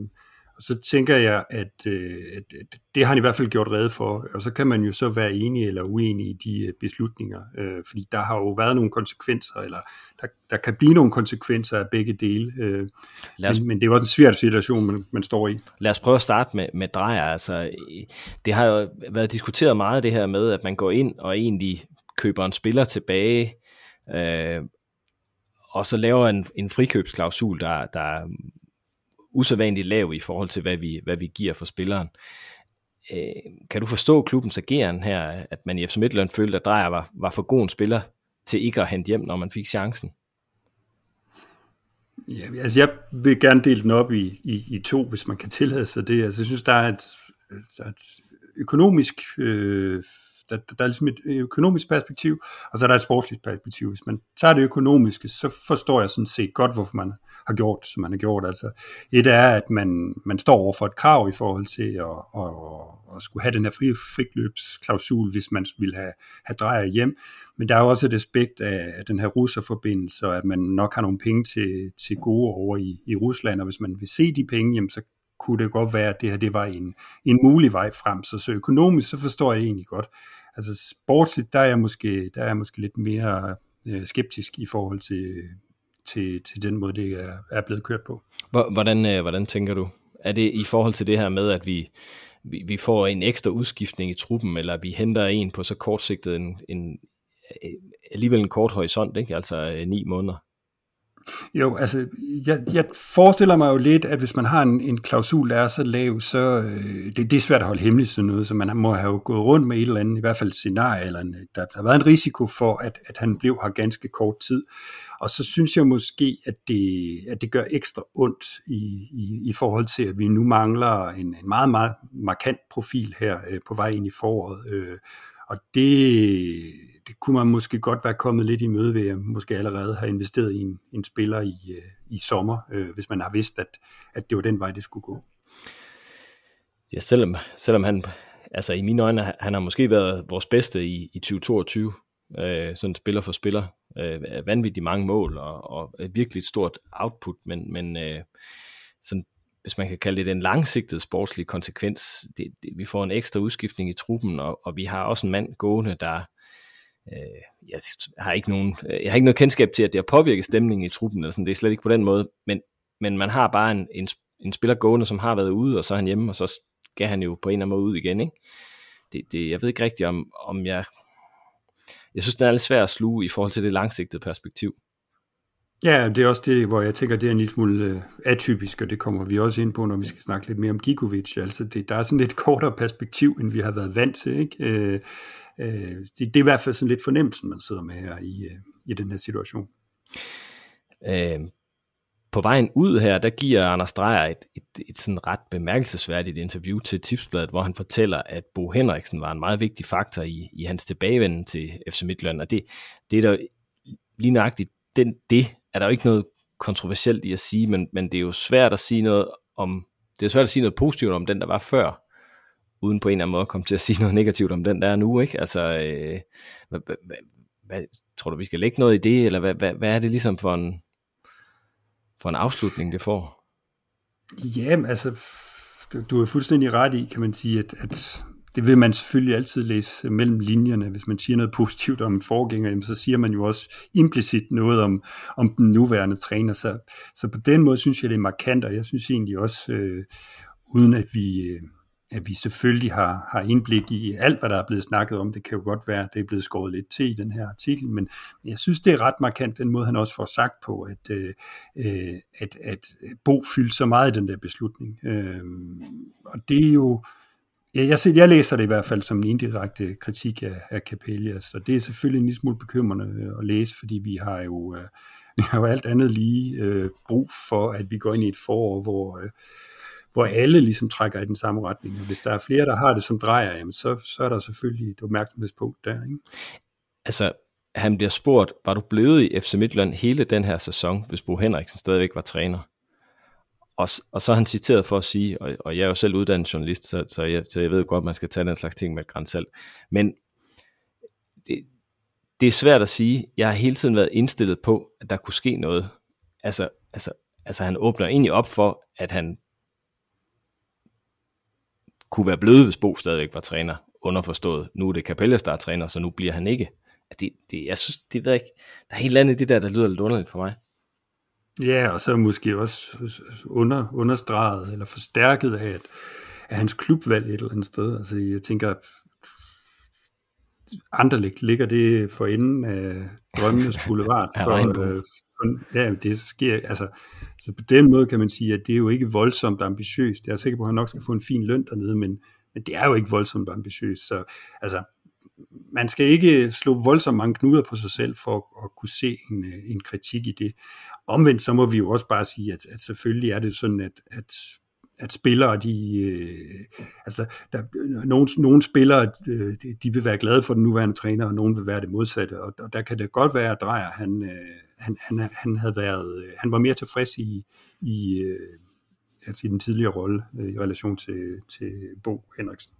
og så tænker jeg, at, øh, at, at det har han i hvert fald gjort redde for, og så kan man jo så være enig eller uenig i de øh, beslutninger, øh, fordi der har jo været nogle konsekvenser, eller der, der kan blive nogle konsekvenser af begge dele, øh, os, men, men det er jo også en svær situation, man, man står i. Lad os prøve at starte med, med drejer. Altså, det har jo været diskuteret meget det her med, at man går ind og egentlig køber en spiller tilbage, øh, og så laver en, en frikøbsklausul, der, der usædvanligt lav i forhold til, hvad vi, hvad vi giver for spilleren. Øh, kan du forstå klubbens ageren her, at man i FC Midtjylland følte, at Drejer var, var for god en spiller til ikke at hente hjem, når man fik chancen? Ja, altså jeg vil gerne dele den op i, i, i to, hvis man kan tillade sig det. Altså jeg synes, der er et, der er et økonomisk øh, der, der er ligesom et økonomisk perspektiv, og så er der et sportsligt perspektiv. Hvis man tager det økonomiske, så forstår jeg sådan set godt, hvorfor man har gjort som man har gjort. Altså, et er, at man, man står over for et krav i forhold til at, at, at, at skulle have den her fri, frikløbsklausul, hvis man ville have, have drejer hjem. Men der er også et aspekt af, af den her russerforbindelse, og at man nok har nogle penge til, til gode over i, i Rusland, og hvis man vil se de penge, jamen, så kunne det godt være, at det her det var en, en mulig vej frem. Så, så økonomisk, så forstår jeg egentlig godt. Altså sportsligt, der er jeg måske, der er jeg måske lidt mere øh, skeptisk i forhold til, til, til den måde, det er, er blevet kørt på. Hvordan, øh, hvordan tænker du? Er det i forhold til det her med, at vi, vi, vi får en ekstra udskiftning i truppen, eller vi henter en på så kortsigtet en, en øh, alligevel en kort horisont, ikke? altså øh, ni måneder? Jo, altså, jeg, jeg forestiller mig jo lidt, at hvis man har en, en klausul, der er så lav, så øh, det, det er svært at holde hemmeligt sådan noget, så man må have gået rundt med et eller andet, i hvert fald et scenarie, eller en, øh, der, der har været en risiko for, at, at han blev her ganske kort tid. Og så synes jeg måske, at det, at det gør ekstra ondt i, i, i forhold til, at vi nu mangler en, en meget, meget markant profil her øh, på vej ind i foråret. Øh, og det, det kunne man måske godt være kommet lidt i møde ved, at måske allerede have investeret i en, en spiller i, øh, i sommer, øh, hvis man har vidst, at, at det var den vej, det skulle gå. Ja, selvom, selvom han, altså i mine øjne, han har måske været vores bedste i, i 2022, øh, sådan spiller for spiller, øh, vanvittigt mange mål, og, og virkelig et stort output, men, men øh, sådan hvis man kan kalde det en langsigtet sportslig konsekvens. Det, det, vi får en ekstra udskiftning i truppen, og, og vi har også en mand gående, der øh, jeg har ikke nogen, øh, jeg har ikke noget kendskab til, at det har påvirket stemningen i truppen, eller sådan, det er slet ikke på den måde, men, men man har bare en, en, en spiller gående, som har været ude, og så er han hjemme, og så skal han jo på en eller anden måde ud igen, ikke? Det, det, jeg ved ikke rigtigt, om, om jeg, jeg synes, det er lidt svært at sluge i forhold til det langsigtede perspektiv. Ja, det er også det, hvor jeg tænker, det er en lille smule øh, atypisk, og det kommer vi også ind på, når vi skal snakke lidt mere om Gikovic. Altså, det, der er sådan lidt kortere perspektiv, end vi har været vant til. Ikke? Øh, øh, det, det er i hvert fald sådan lidt fornemmelsen, man sidder med her i, øh, i den her situation. Øh, på vejen ud her, der giver Anders Dreyer et, et, et sådan ret bemærkelsesværdigt interview til Tipsbladet, hvor han fortæller, at Bo Henriksen var en meget vigtig faktor i, i hans tilbagevenden til FC Midtjylland, og det, det er der lige nøjagtigt den, det er der jo ikke noget kontroversielt i at sige, men, men det er jo svært at sige noget om, det er svært at sige noget positivt om den, der var før, uden på en eller anden måde at komme til at sige noget negativt om den, der er nu, ikke? Altså, øh, hvad, hvad, hvad, tror du, vi skal lægge noget i det, eller hvad, hvad, hvad er det ligesom for en, for en afslutning, det får? Jamen, altså, du, du er fuldstændig ret i, kan man sige, at, at det vil man selvfølgelig altid læse mellem linjerne. Hvis man siger noget positivt om en forgænger, så siger man jo også implicit noget om, om den nuværende træner. Så, så på den måde synes jeg, det er markant, og jeg synes egentlig også, øh, uden at vi, øh, at vi selvfølgelig har, har indblik i alt, hvad der er blevet snakket om. Det kan jo godt være, at det er blevet skåret lidt til i den her artikel, men jeg synes, det er ret markant, den måde han også får sagt på, at, øh, øh at, at Bo fyldte så meget i den der beslutning. Øh, og det er jo, jeg, jeg, jeg læser det i hvert fald som en indirekte kritik af, af Capellia, så det er selvfølgelig en lille smule bekymrende øh, at læse, fordi vi har jo, øh, vi har jo alt andet lige øh, brug for, at vi går ind i et forår, hvor, øh, hvor alle ligesom trækker i den samme retning. Og hvis der er flere, der har det som drejer, jamen så, så er der selvfølgelig et opmærksomhedspunkt der. Ikke? Altså, han bliver spurgt, var du blevet i FC Midtjylland hele den her sæson, hvis Bo Henriksen stadigvæk var træner? Og, og så er han citeret for at sige, og, og jeg er jo selv uddannet journalist, så, så, jeg, så jeg ved godt, at man skal tage den slags ting med et grænsalt. Men det, det er svært at sige. Jeg har hele tiden været indstillet på, at der kunne ske noget. Altså, altså, altså han åbner egentlig op for, at han kunne være blevet, hvis Bo stadigvæk var træner. Underforstået. Nu er det Capellas, der er træner, så nu bliver han ikke. Altså, det, det, jeg synes, det ved jeg ikke. Der er helt andet i det der, der lyder lidt underligt for mig. Ja, og så måske også under, understreget eller forstærket af, at, at hans klubvalg et eller andet sted. Altså jeg tænker, Anderlecht ligger det for enden af drømmenes boulevard for, øh, for, ja, det sker, altså, så på den måde kan man sige, at det er jo ikke voldsomt ambitiøst. Jeg er sikker på, at han nok skal få en fin løn dernede, men, men det er jo ikke voldsomt ambitiøst. Så altså, man skal ikke slå voldsomt mange knuder på sig selv for at kunne se en, øh, en kritik i det. Omvendt så må vi jo også bare sige, at, at selvfølgelig er det sådan, at, at at spillere, de, øh, altså, der, nogle, nogle spillere, øh, de vil være glade for den nuværende træner, og nogle vil være det modsatte, og, og der kan det godt være, at Drejer, han, øh, han, han, han havde været, øh, han var mere tilfreds i, i, øh, altså i den tidligere rolle øh, i relation til, til Bo Henriksen.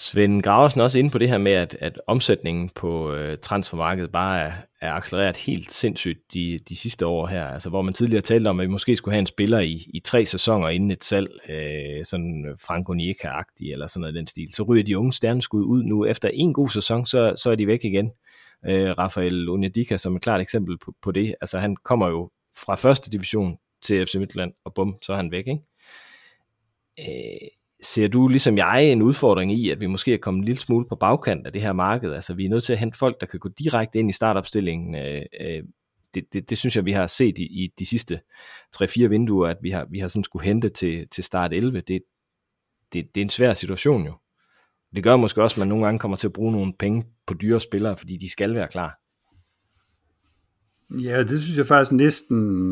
Svend Graversen også inde på det her med, at, at omsætningen på øh, transfermarkedet bare er, er accelereret helt sindssygt de, de sidste år her. Altså hvor man tidligere talte om, at vi måske skulle have en spiller i, i tre sæsoner inden et salg, øh, sådan Franco Nika-agtig eller sådan noget den stil. Så ryger de unge stjerneskud ud nu. Efter en god sæson, så, så er de væk igen. Øh, Rafael Onyedika som et klart eksempel på, på det. Altså han kommer jo fra første division til FC Midtland, og bum, så er han væk, ikke? Øh, ser du ligesom jeg en udfordring i, at vi måske er kommet en lille smule på bagkant af det her marked? Altså vi er nødt til at hente folk, der kan gå direkte ind i startopstillingen. Øh, øh det, det, det synes jeg, vi har set i, i de sidste 3-4 vinduer, at vi har, vi har sådan skulle hente til, til start 11. Det, det, det er en svær situation jo. Det gør måske også, at man nogle gange kommer til at bruge nogle penge på dyre spillere, fordi de skal være klar. Ja, det synes jeg faktisk næsten,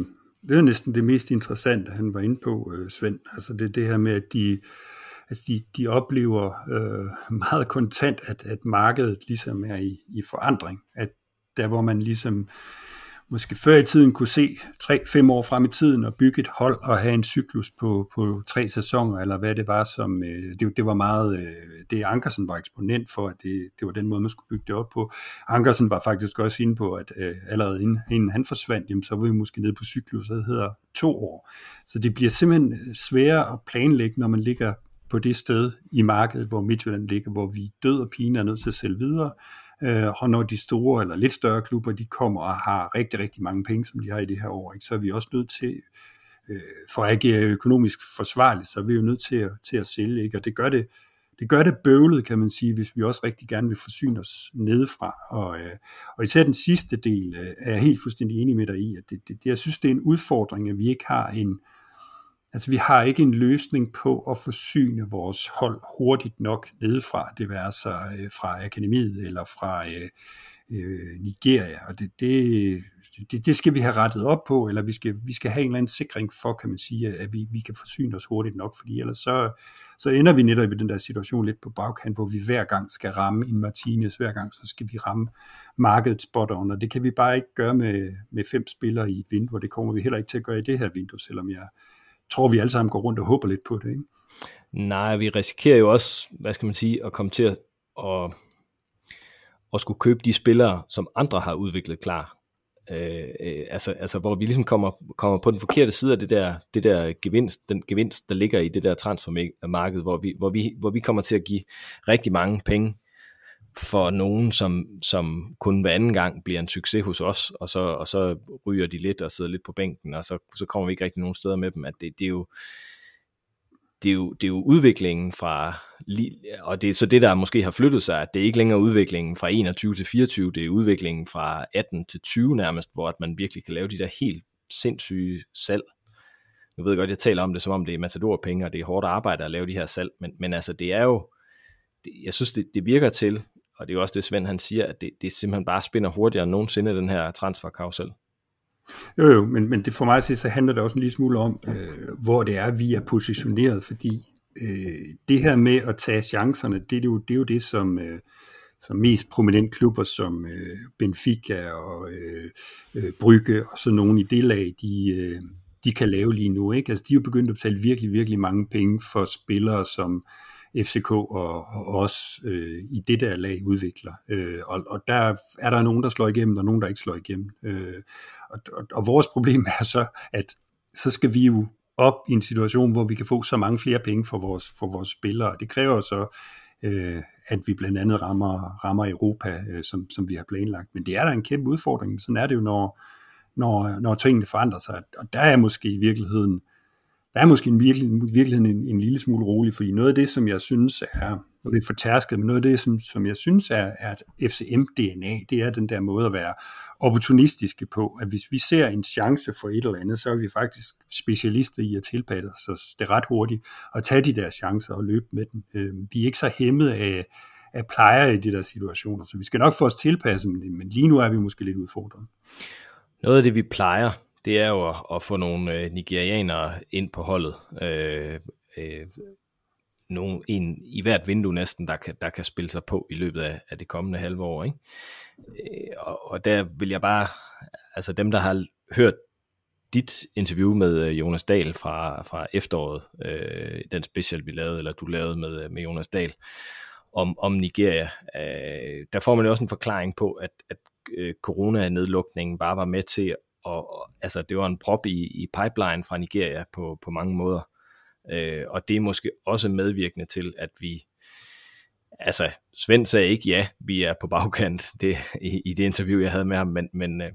det er næsten det mest interessante, han var inde på, øh, Svend. Altså det, det her med, at de, altså de, de oplever øh, meget kontant, at, at markedet ligesom er i, i forandring. At der hvor man ligesom måske før i tiden kunne se 3-5 år frem i tiden og bygge et hold og have en cyklus på, på tre sæsoner, eller hvad det var, som øh, det, det var meget, øh, det Ankersen var eksponent for, at det, det var den måde, man skulle bygge det op på. Ankersen var faktisk også inde på, at øh, allerede inden, inden han forsvandt, jamen, så var vi måske nede på cyklus, der hedder to år. Så det bliver simpelthen øh, sværere at planlægge, når man ligger på det sted i markedet, hvor Midtjylland ligger, hvor vi død og pine er nødt til at sælge videre, øh, og når de store eller lidt større klubber, de kommer og har rigtig, rigtig mange penge, som de har i det her år, ikke, så er vi også nødt til, øh, for at agere økonomisk forsvarligt, så er vi jo nødt til at, til at sælge, ikke? og det gør det, det gør det bøvlet, kan man sige, hvis vi også rigtig gerne vil forsyne os nedefra. Og, øh, og især den sidste del øh, er jeg helt fuldstændig enig med dig i, at det, det, det, jeg synes, det er en udfordring, at vi ikke har en, øh, Altså vi har ikke en løsning på at forsyne vores hold hurtigt nok nedefra, det være sig øh, fra akademiet eller fra øh, øh, Nigeria, og det, det, det, det skal vi have rettet op på, eller vi skal, vi skal have en eller anden sikring for, kan man sige, at vi, vi kan forsyne os hurtigt nok, fordi ellers så, så ender vi netop i den der situation lidt på bagkant, hvor vi hver gang skal ramme en Martinez, hver gang så skal vi ramme markedet spot on, og det kan vi bare ikke gøre med, med fem spillere i et vindue, det kommer vi heller ikke til at gøre i det her vindue, selvom jeg tror, vi alle sammen går rundt og håber lidt på det, ikke? Nej, vi risikerer jo også, hvad skal man sige, at komme til at, at, at skulle købe de spillere, som andre har udviklet klar. Øh, øh, altså, altså, hvor vi ligesom kommer, kommer på den forkerte side af det der, det der gevinst, den gevinst, der ligger i det der transfermarked, hvor vi, hvor, vi, hvor vi kommer til at give rigtig mange penge for nogen, som, som kun hver anden gang bliver en succes hos os, og så, og så ryger de lidt og sidder lidt på bænken, og så, så kommer vi ikke rigtig nogen steder med dem. At det, det, er jo, det, er jo, det er jo udviklingen fra, og det er så det, der måske har flyttet sig, at det er ikke længere udviklingen fra 21 til 24, det er udviklingen fra 18 til 20 nærmest, hvor at man virkelig kan lave de der helt sindssyge salg. Nu ved jeg godt, jeg taler om det, som om det er matadorpenge, og det er hårdt arbejde at lave de her salg, men, men altså det er jo, jeg synes, det, det virker til, og det er jo også det, Svend han siger, at det, det simpelthen bare spinder hurtigere end nogensinde, den her transferkarusel. Jo, jo, men, men det for mig at se, så handler det også en lille smule om, øh, hvor det er, vi er positioneret, fordi øh, det her med at tage chancerne, det er jo det, er jo det som, øh, som mest prominent klubber som øh, Benfica og øh, øh, Brygge og så nogle i det lag, de, øh, de kan lave lige nu. Ikke? Altså, de er jo begyndt at betale virkelig, virkelig mange penge for spillere, som FCK og, og os øh, i det der lag udvikler. Øh, og, og der er der nogen, der slår igennem, og nogen, der ikke slår igennem. Øh, og, og, og vores problem er så, at så skal vi jo op i en situation, hvor vi kan få så mange flere penge for vores, for vores spillere. Det kræver så, øh, at vi blandt andet rammer, rammer Europa, øh, som, som vi har planlagt. Men det er da en kæmpe udfordring. Sådan er det jo, når, når, når tingene forandrer sig. Og der er måske i virkeligheden, der er måske i virkeligheden en, en lille smule rolig, fordi noget af det, som jeg synes er, og det er fortærsket, men noget af det, som, som jeg synes er, er et FCM-DNA, det er den der måde at være opportunistiske på, at hvis vi ser en chance for et eller andet, så er vi faktisk specialister i at tilpasse os det ret hurtigt, og tage de der chancer og løbe med dem. Øhm, vi er ikke så hæmmet af, af plejer i de der situationer, så vi skal nok få os tilpasset, men lige nu er vi måske lidt udfordret. Noget af det, vi plejer, det er jo at, at få nogle øh, nigerianere ind på holdet. Øh, øh, nogen, en i hvert vindue næsten, der kan, der kan spille sig på i løbet af, af det kommende halve år. Ikke? Øh, og, og der vil jeg bare, altså dem, der har hørt dit interview med øh, Jonas Dahl fra, fra efteråret, øh, den special vi lavede, eller du lavede med, øh, med Jonas Dahl, om, om Nigeria, øh, der får man jo også en forklaring på, at, at øh, corona-nedlukningen bare var med til, og, og altså det var en prop i, i pipeline fra Nigeria på, på mange måder. Øh, og det er måske også medvirkende til, at vi, altså Svend sagde ikke, ja, vi er på bagkant det, i, i det interview, jeg havde med ham, men, men øh,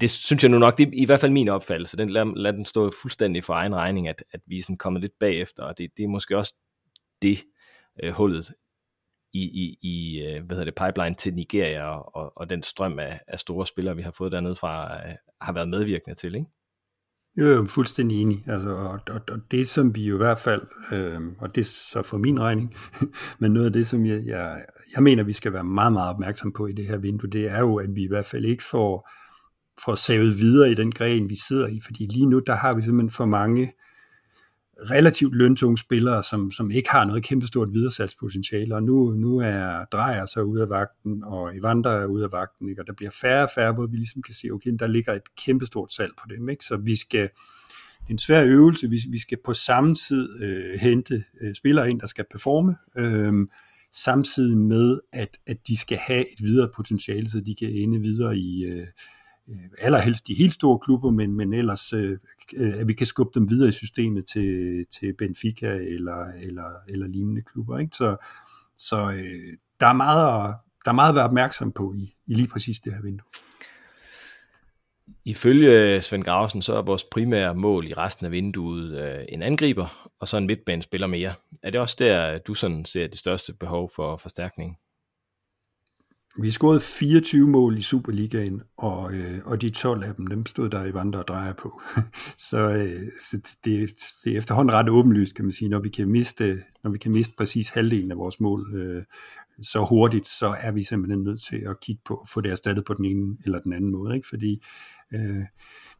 det synes jeg nu nok, det er i hvert fald min opfattelse, den, lad, lad den stå fuldstændig for egen regning, at, at vi er sådan kommet lidt bagefter, og det, det er måske også det, øh, hullet i, i, i øh, hvad hedder det, pipeline til Nigeria og, og, den strøm af, af store spillere, vi har fået dernede fra, øh, har været medvirkende til, ikke? Jo, jeg er fuldstændig enig. Altså, og, og, og det, som vi jo i hvert fald, øh, og det er så for min regning, men noget af det, som jeg, jeg, jeg mener, vi skal være meget, meget opmærksom på i det her vindue, det er jo, at vi i hvert fald ikke får, får savet videre i den gren, vi sidder i. Fordi lige nu, der har vi simpelthen for mange relativt løntunge spillere, som, som ikke har noget kæmpestort videresalgspotentiale, og nu, nu er Drejer så ude af vagten, og Evander er ude af vagten, ikke? og der bliver færre og færre, hvor vi ligesom kan se, okay, der ligger et kæmpestort salg på dem, ikke? så vi skal, det er en svær øvelse, vi, vi skal på samme tid øh, hente øh, spillere ind, der skal performe, øh, samtidig med, at, at de skal have et videre potentiale, så de kan ende videre i, øh, Øh, allerhelst de helt store klubber, men, men ellers øh, at vi kan skubbe dem videre i systemet til, til Benfica eller, eller, eller lignende klubber. Ikke? Så, så øh, der, er meget at, der er meget at være opmærksom på i, i lige præcis det her vindue. Ifølge Svend Grausen, så er vores primære mål i resten af vinduet øh, en angriber, og så en midtbanespiller mere. Er det også der, du sådan ser det største behov for forstærkning? Vi scorede 24 mål i Superligaen, og, øh, og de 12 af dem, dem stod der i vandre og drejer på. så, øh, så det, det er efterhånden ret åbenlyst, kan man sige, når vi kan miste, når vi kan miste præcis halvdelen af vores mål øh, så hurtigt, så er vi simpelthen nødt til at kigge på at få det erstattet på den ene eller den anden måde. Ikke? Fordi øh,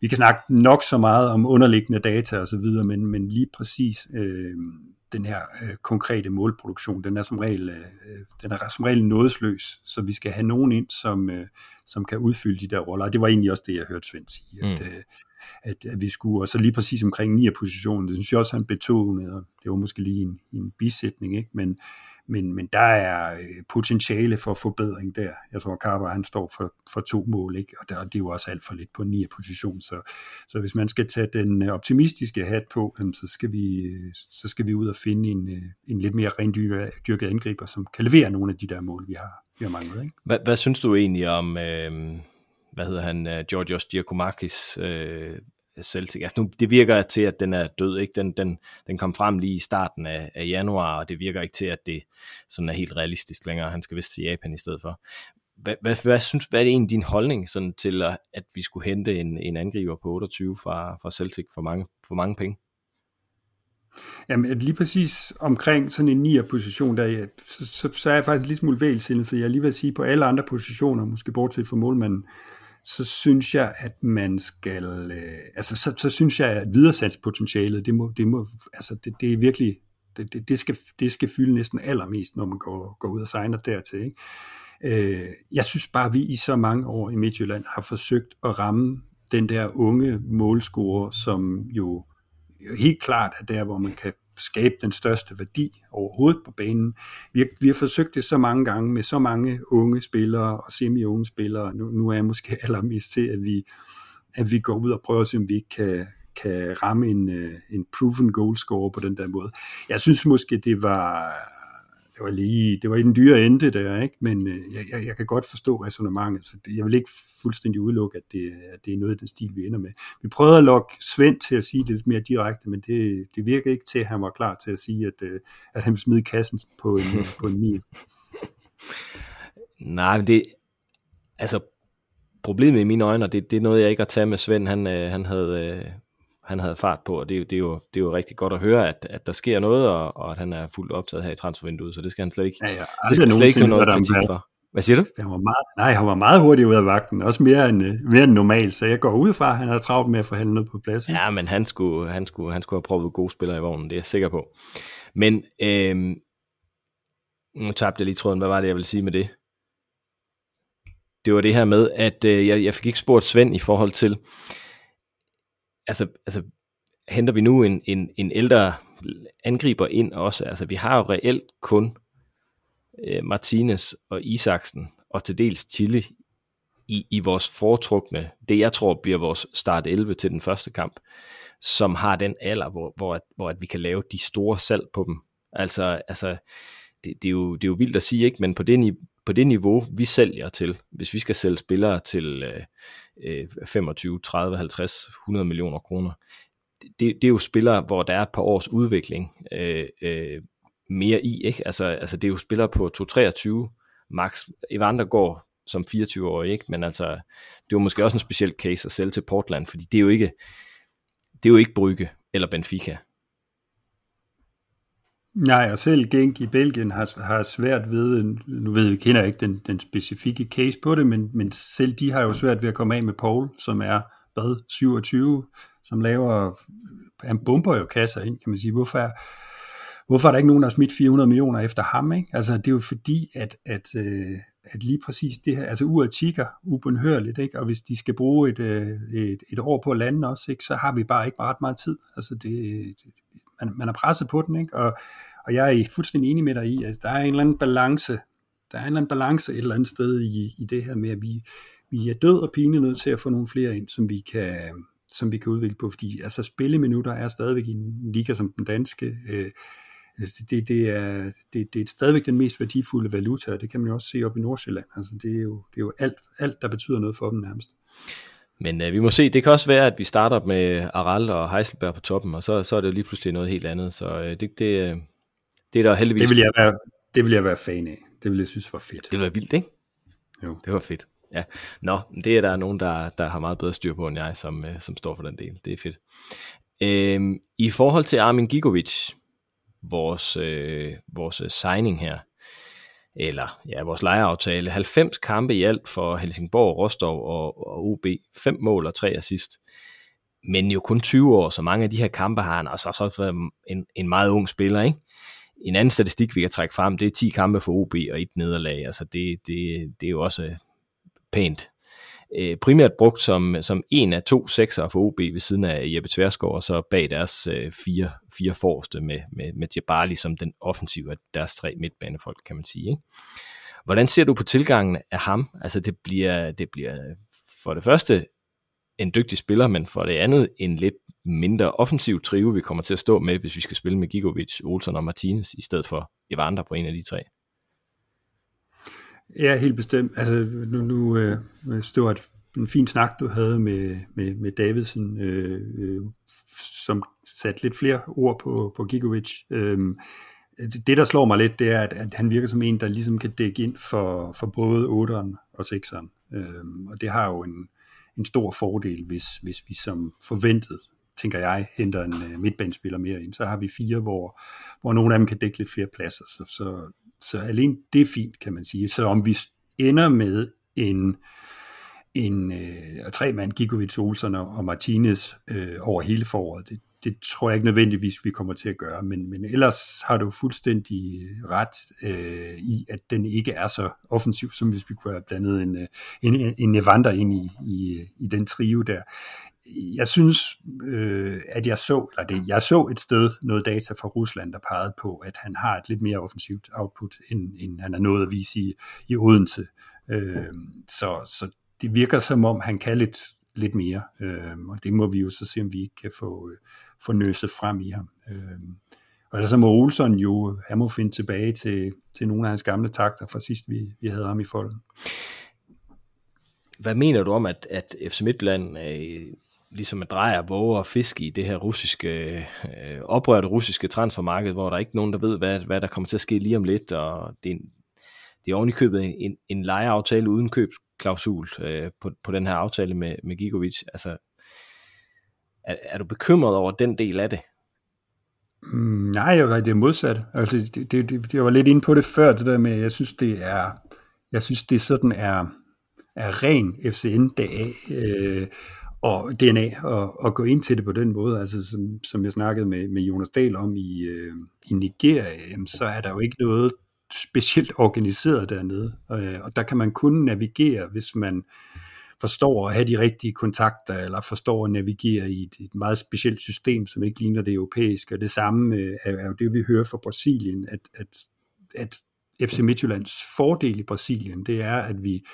vi kan snakke nok så meget om underliggende data osv., men, men lige præcis øh, den her øh, konkrete målproduktion, den er som regel, øh, den er som regel nådesløs, så vi skal have nogen ind, som, øh, som kan udfylde de der roller, og det var egentlig også det, jeg hørte Svend sige, mm. at, øh, at, at vi skulle, og så lige præcis omkring 9 positionen, det synes jeg også, han betonede, og det var måske lige en, en bisætning, ikke? men men, men der er øh, potentiale for forbedring der. Jeg tror, Carver han står for, for to mål, ikke? Og, der, det er jo også alt for lidt på 9 position, så, så hvis man skal tage den øh, optimistiske hat på, så skal vi, øh, så skal vi ud og finde en, en lidt mere rendyrket angriber, som kan levere nogle af de der mål, vi har, vi har manglet. Ikke? Hvad, hvad synes du egentlig om, øh, hvad hedder han, Georgios Diakomakis øh, Celtic. Altså nu, det virker til, at den er død. Ikke? Den, den, den kom frem lige i starten af, af januar, og det virker ikke til, at det sådan er helt realistisk længere. Han skal vist til Japan i stedet for. Hvad, hvad, hvad, synes, hvad er det egentlig din holdning sådan til, at vi skulle hente en, en angriber på 28 fra, fra Celtic for mange, for mange penge? Jamen lige præcis omkring sådan en nier position, der, så, så, så er jeg faktisk lidt smule vælsindet, for jeg lige vil sige, på alle andre positioner, måske bortset fra målmanden, så synes jeg, at man skal, øh, altså så, så synes jeg, at videresatspotentialet, det må, det må, altså det, det er virkelig, det, det, det, skal, det skal fylde næsten allermest, når man går, går ud og signer dertil. Ikke? Øh, jeg synes bare, at vi i så mange år i Midtjylland har forsøgt at ramme den der unge målscorer, som jo helt klart er der, hvor man kan skabe den største værdi overhovedet på banen. Vi har, vi har forsøgt det så mange gange med så mange unge spillere og semi-unge spillere. Nu, nu er jeg måske allermest til, at vi, at vi går ud og prøver at se, om vi ikke kan, kan ramme en, øh, en proven goalscorer på den der måde. Jeg synes måske, det var det var lige, det var i den dyre ende der, ikke? men øh, jeg, jeg, jeg kan godt forstå resonemanget, så det, jeg vil ikke fuldstændig udelukke, at det, at det er noget af den stil, vi ender med. Vi prøvede at lokke Svend til at sige det lidt mere direkte, men det, det virker ikke til, at han var klar til at sige, at, øh, at han vil smide kassen på en, øh, på en mil. Nej, men det, altså problemet i mine øjne, og det, det er noget, jeg ikke har taget med Svend, han, øh, han havde øh, han havde fart på, og det er jo, det er jo, det er jo rigtig godt at høre, at, at der sker noget, og, og at han er fuldt optaget her i transfervinduet, så det skal han slet ikke, Ja, ja. det skal han slet ikke have noget kritik for. Hvad siger du? Han var meget, nej, han var meget hurtig ud af vagten, også mere end, øh, mere end normalt, så jeg går ud fra, at han havde travlt med at forhandle noget på plads. ikke? Ja, men han skulle, han skulle, han skulle have prøvet gode spillere i vognen, det er jeg sikker på. Men, øhm, nu tabte jeg lige tråden, hvad var det, jeg ville sige med det? Det var det her med, at øh, jeg, jeg fik ikke spurgt Svend i forhold til, altså, altså henter vi nu en, en, en ældre angriber ind også? Altså, vi har jo reelt kun øh, Martinez og Isaksen, og til dels Chile, i, i vores foretrukne, det jeg tror bliver vores start 11 til den første kamp, som har den alder, hvor, hvor, at, hvor at vi kan lave de store salg på dem. Altså, altså det, det, er jo, det er jo vildt at sige, ikke? men på det, på det niveau, vi sælger til, hvis vi skal sælge spillere til øh, 25, 30, 50, 100 millioner kroner, det, det er jo spillere, hvor der er et par års udvikling øh, øh, mere i, ikke? Altså, altså det er jo spillere på 2-23 max. Evander går som 24-årig, ikke? Men altså, det var måske også en speciel case at sælge til Portland, fordi det er jo ikke, det er jo ikke Brygge eller Benfica. Nej, og selv Genk i Belgien har, har svært ved, nu ved vi, kender jeg ikke den, den specifikke case på det, men, men selv de har jo svært ved at komme af med Paul, som er, hvad, 27, som laver, han bomber jo kasser ind, kan man sige. Hvorfor er, hvorfor er der ikke nogen, der har smidt 400 millioner efter ham? Ikke? Altså, det er jo fordi, at, at, øh, at lige præcis det her, altså uret tigger ubenhørligt, ikke? og hvis de skal bruge et, øh, et, et år på at lande også, ikke? så har vi bare ikke ret meget tid. Altså, det, det man, man er presset på den, ikke? Og, og jeg er fuldstændig enig med dig i, at der er en eller anden balance, der er en eller anden balance et eller andet sted i, i det her med, at vi, vi er død og pine nødt til at få nogle flere ind, som vi kan, som vi kan udvikle på, fordi altså spilleminutter er stadigvæk i en liga som den danske, øh, altså, det, det, er, det, det er stadigvæk den mest værdifulde valuta, og det kan man jo også se op i Nordsjælland. Altså, det er jo, det er jo alt, alt, der betyder noget for dem nærmest. Men øh, vi må se, det kan også være, at vi starter med Aral og Heiselberg på toppen, og så, så er det jo lige pludselig noget helt andet. Så øh, det, det, øh, det er der heldigvis... Det vil jeg være, det vil jeg være fan af. Det vil jeg synes var fedt. Det var vildt, ikke? Jo. Det var fedt. Ja. Nå, det er der nogen, der, der har meget bedre styr på end jeg, som, øh, som står for den del. Det er fedt. Øhm, I forhold til Armin Gigovic, vores, øh, vores signing her, eller ja, vores lejeaftale, 90 kampe i alt for Helsingborg, Rostov og, og OB, 5 mål og 3 assist. Men jo kun 20 år, så mange af de her kampe har han altså også været en, en meget ung spiller, ikke? En anden statistik, vi kan trække frem, det er 10 kampe for OB og et nederlag. Altså det, det, det er jo også pænt. Øh, primært brugt som, som en af to sekser for OB ved siden af Jeppe Tversgaard, og så bag deres øh, fire, fire forreste med, med, med Jabali som den offensive af deres tre midtbanefolk, kan man sige. Ikke? Hvordan ser du på tilgangen af ham? Altså det bliver, det bliver for det første en dygtig spiller, men for det andet en lidt mindre offensiv trio, vi kommer til at stå med, hvis vi skal spille med Gigovic, Olsen og Martinez, i stedet for Evander på en af de tre. Ja, helt bestemt. Altså, nu, nu øh, det var et, en fin snak, du havde med, med, med Davidsen, øh, øh, som satte lidt flere ord på, på Gigovic. Øh, det, der slår mig lidt, det er, at, at han virker som en, der ligesom kan dække ind for, for både 8'eren og 6'eren. Øh, og det har jo en, en stor fordel, hvis, hvis vi som forventet, tænker jeg, henter en øh, midtbanespiller mere ind. Så har vi fire, hvor, hvor nogle af dem kan dække lidt flere pladser. Så, så, så alene det er fint, kan man sige. Så om vi ender med en, en øh, tre mand, Gigovic, Olsen og, og Martinez, øh, over hele foråret. Det, det tror jeg ikke nødvendigvis, vi kommer til at gøre, men, men ellers har du fuldstændig ret øh, i, at den ikke er så offensiv, som hvis vi kunne have blandet en, øh, en, en Evander ind i, i, i den trio der. Jeg synes, øh, at jeg så, eller det, jeg så et sted noget data fra Rusland, der pegede på, at han har et lidt mere offensivt output, end, end han har nået at vise i, i Odense. Øh, så, så det virker som om, han kan lidt, lidt mere, øh, og det må vi jo så se, om vi ikke kan få, øh, få nøset frem i ham. Øh, og så må Olsen jo, han må finde tilbage til, til nogle af hans gamle takter fra sidst, vi, vi havde ham i folden. Hvad mener du om, at, at FC Midtland øh, ligesom at drejer våger og fisk i det her russiske, øh, oprørte russiske transfermarked, hvor der er ikke nogen, der ved, hvad, hvad der kommer til at ske lige om lidt, og det er, det er ovenikøbet en, en, en lejeaftale uden klausul øh, på, på den her aftale med, med Gigovic. Altså, er, er du bekymret over den del af det? Mm, nej, jeg var det modsat. Altså, det, det, det, jeg var lidt inde på det før, det der med, jeg synes, det er, jeg synes, det sådan er, er ren FCN-dag, øh, og DNA og, at gå ind til det på den måde, altså som, som jeg snakkede med, med Jonas Dahl om i, øh, i Nigeria, jamen, så er der jo ikke noget specielt organiseret dernede, øh, og der kan man kun navigere, hvis man forstår at have de rigtige kontakter, eller forstår at navigere i et, et meget specielt system, som ikke ligner det europæiske, og det samme øh, er, er jo det, vi hører fra Brasilien, at, at, at FC Midtjyllands fordel i Brasilien, det er, at vi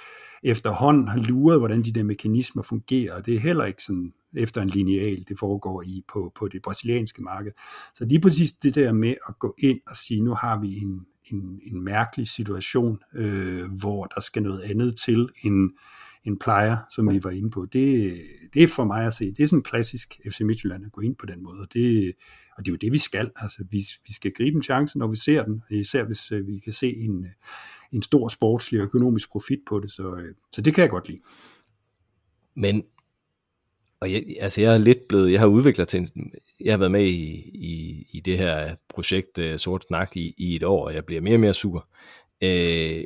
efterhånden har luret, hvordan de der mekanismer fungerer, og det er heller ikke sådan efter en lineal, det foregår i på, på det brasilianske marked. Så lige præcis det der med at gå ind og sige, nu har vi en, en, en mærkelig situation, øh, hvor der skal noget andet til end en plejer, som vi var inde på. Det, det er for mig at se, det er sådan klassisk FC Midtjylland at gå ind på den måde, og det, og det er jo det, vi skal. Altså, vi, vi skal gribe en chance, når vi ser den, især hvis øh, vi kan se en, en stor sportslig og økonomisk profit på det, så, øh, så det kan jeg godt lide. Men og jeg, altså jeg er lidt blevet, jeg har udviklet til, jeg har været med i, i, i det her projekt uh, Sort Snak i, i et år, og jeg bliver mere og mere sur. Øh,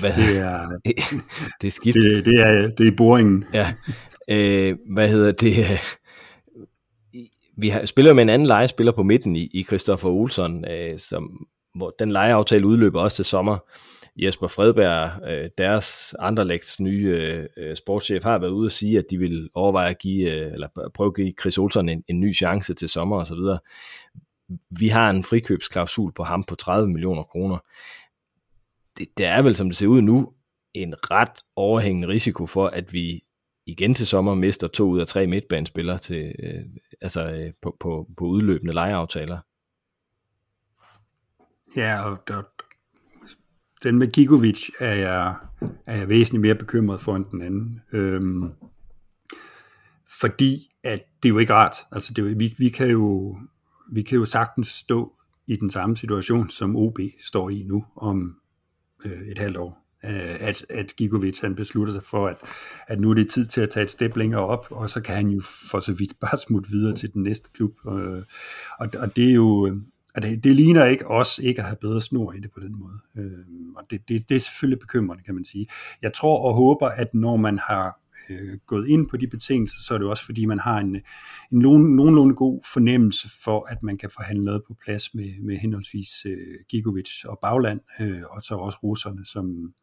hvad, det er, det er skidt. Det, det, er, det er boringen. Ja. Øh, hvad hedder det? Vi har, spiller med en anden legespiller på midten i, i Christoffer Olsson, øh, som, hvor den lejeaftale udløber også til sommer. Jesper Fredberg, øh, deres Anderlechts nye øh, sportschef, har været ude og sige, at de vil overveje at give, øh, eller prøve at give Chris Olsen en, en ny chance til sommer osv. Vi har en frikøbsklausul på ham på 30 millioner kroner det, det er vel, som det ser ud nu, en ret overhængende risiko for, at vi igen til sommer mister to ud af tre midtbanespillere til, øh, altså, øh, på, på, på udløbende lejeaftaler. Ja, og og, den med Gigovic er jeg, er jeg væsentligt mere bekymret for end den anden. Øhm, fordi at det er jo ikke rart. Altså det, vi, vi, kan jo, vi kan jo sagtens stå i den samme situation, som OB står i nu, om øh, et halvt år, øh, at, at Gigovic han beslutter sig for, at, at nu er det tid til at tage et step længere op, og så kan han jo for så vidt bare smutte videre til den næste klub. Øh, og, og det er jo, og det, det ligner ikke os ikke at have bedre snor i det på den måde. Øh, og det, det, det er selvfølgelig bekymrende, kan man sige. Jeg tror og håber, at når man har øh, gået ind på de betingelser, så er det også fordi, man har en, en nogen, nogenlunde god fornemmelse for, at man kan forhandle noget på plads med, med henholdsvis øh, Gigovic og Bagland, øh, og så også russerne, som,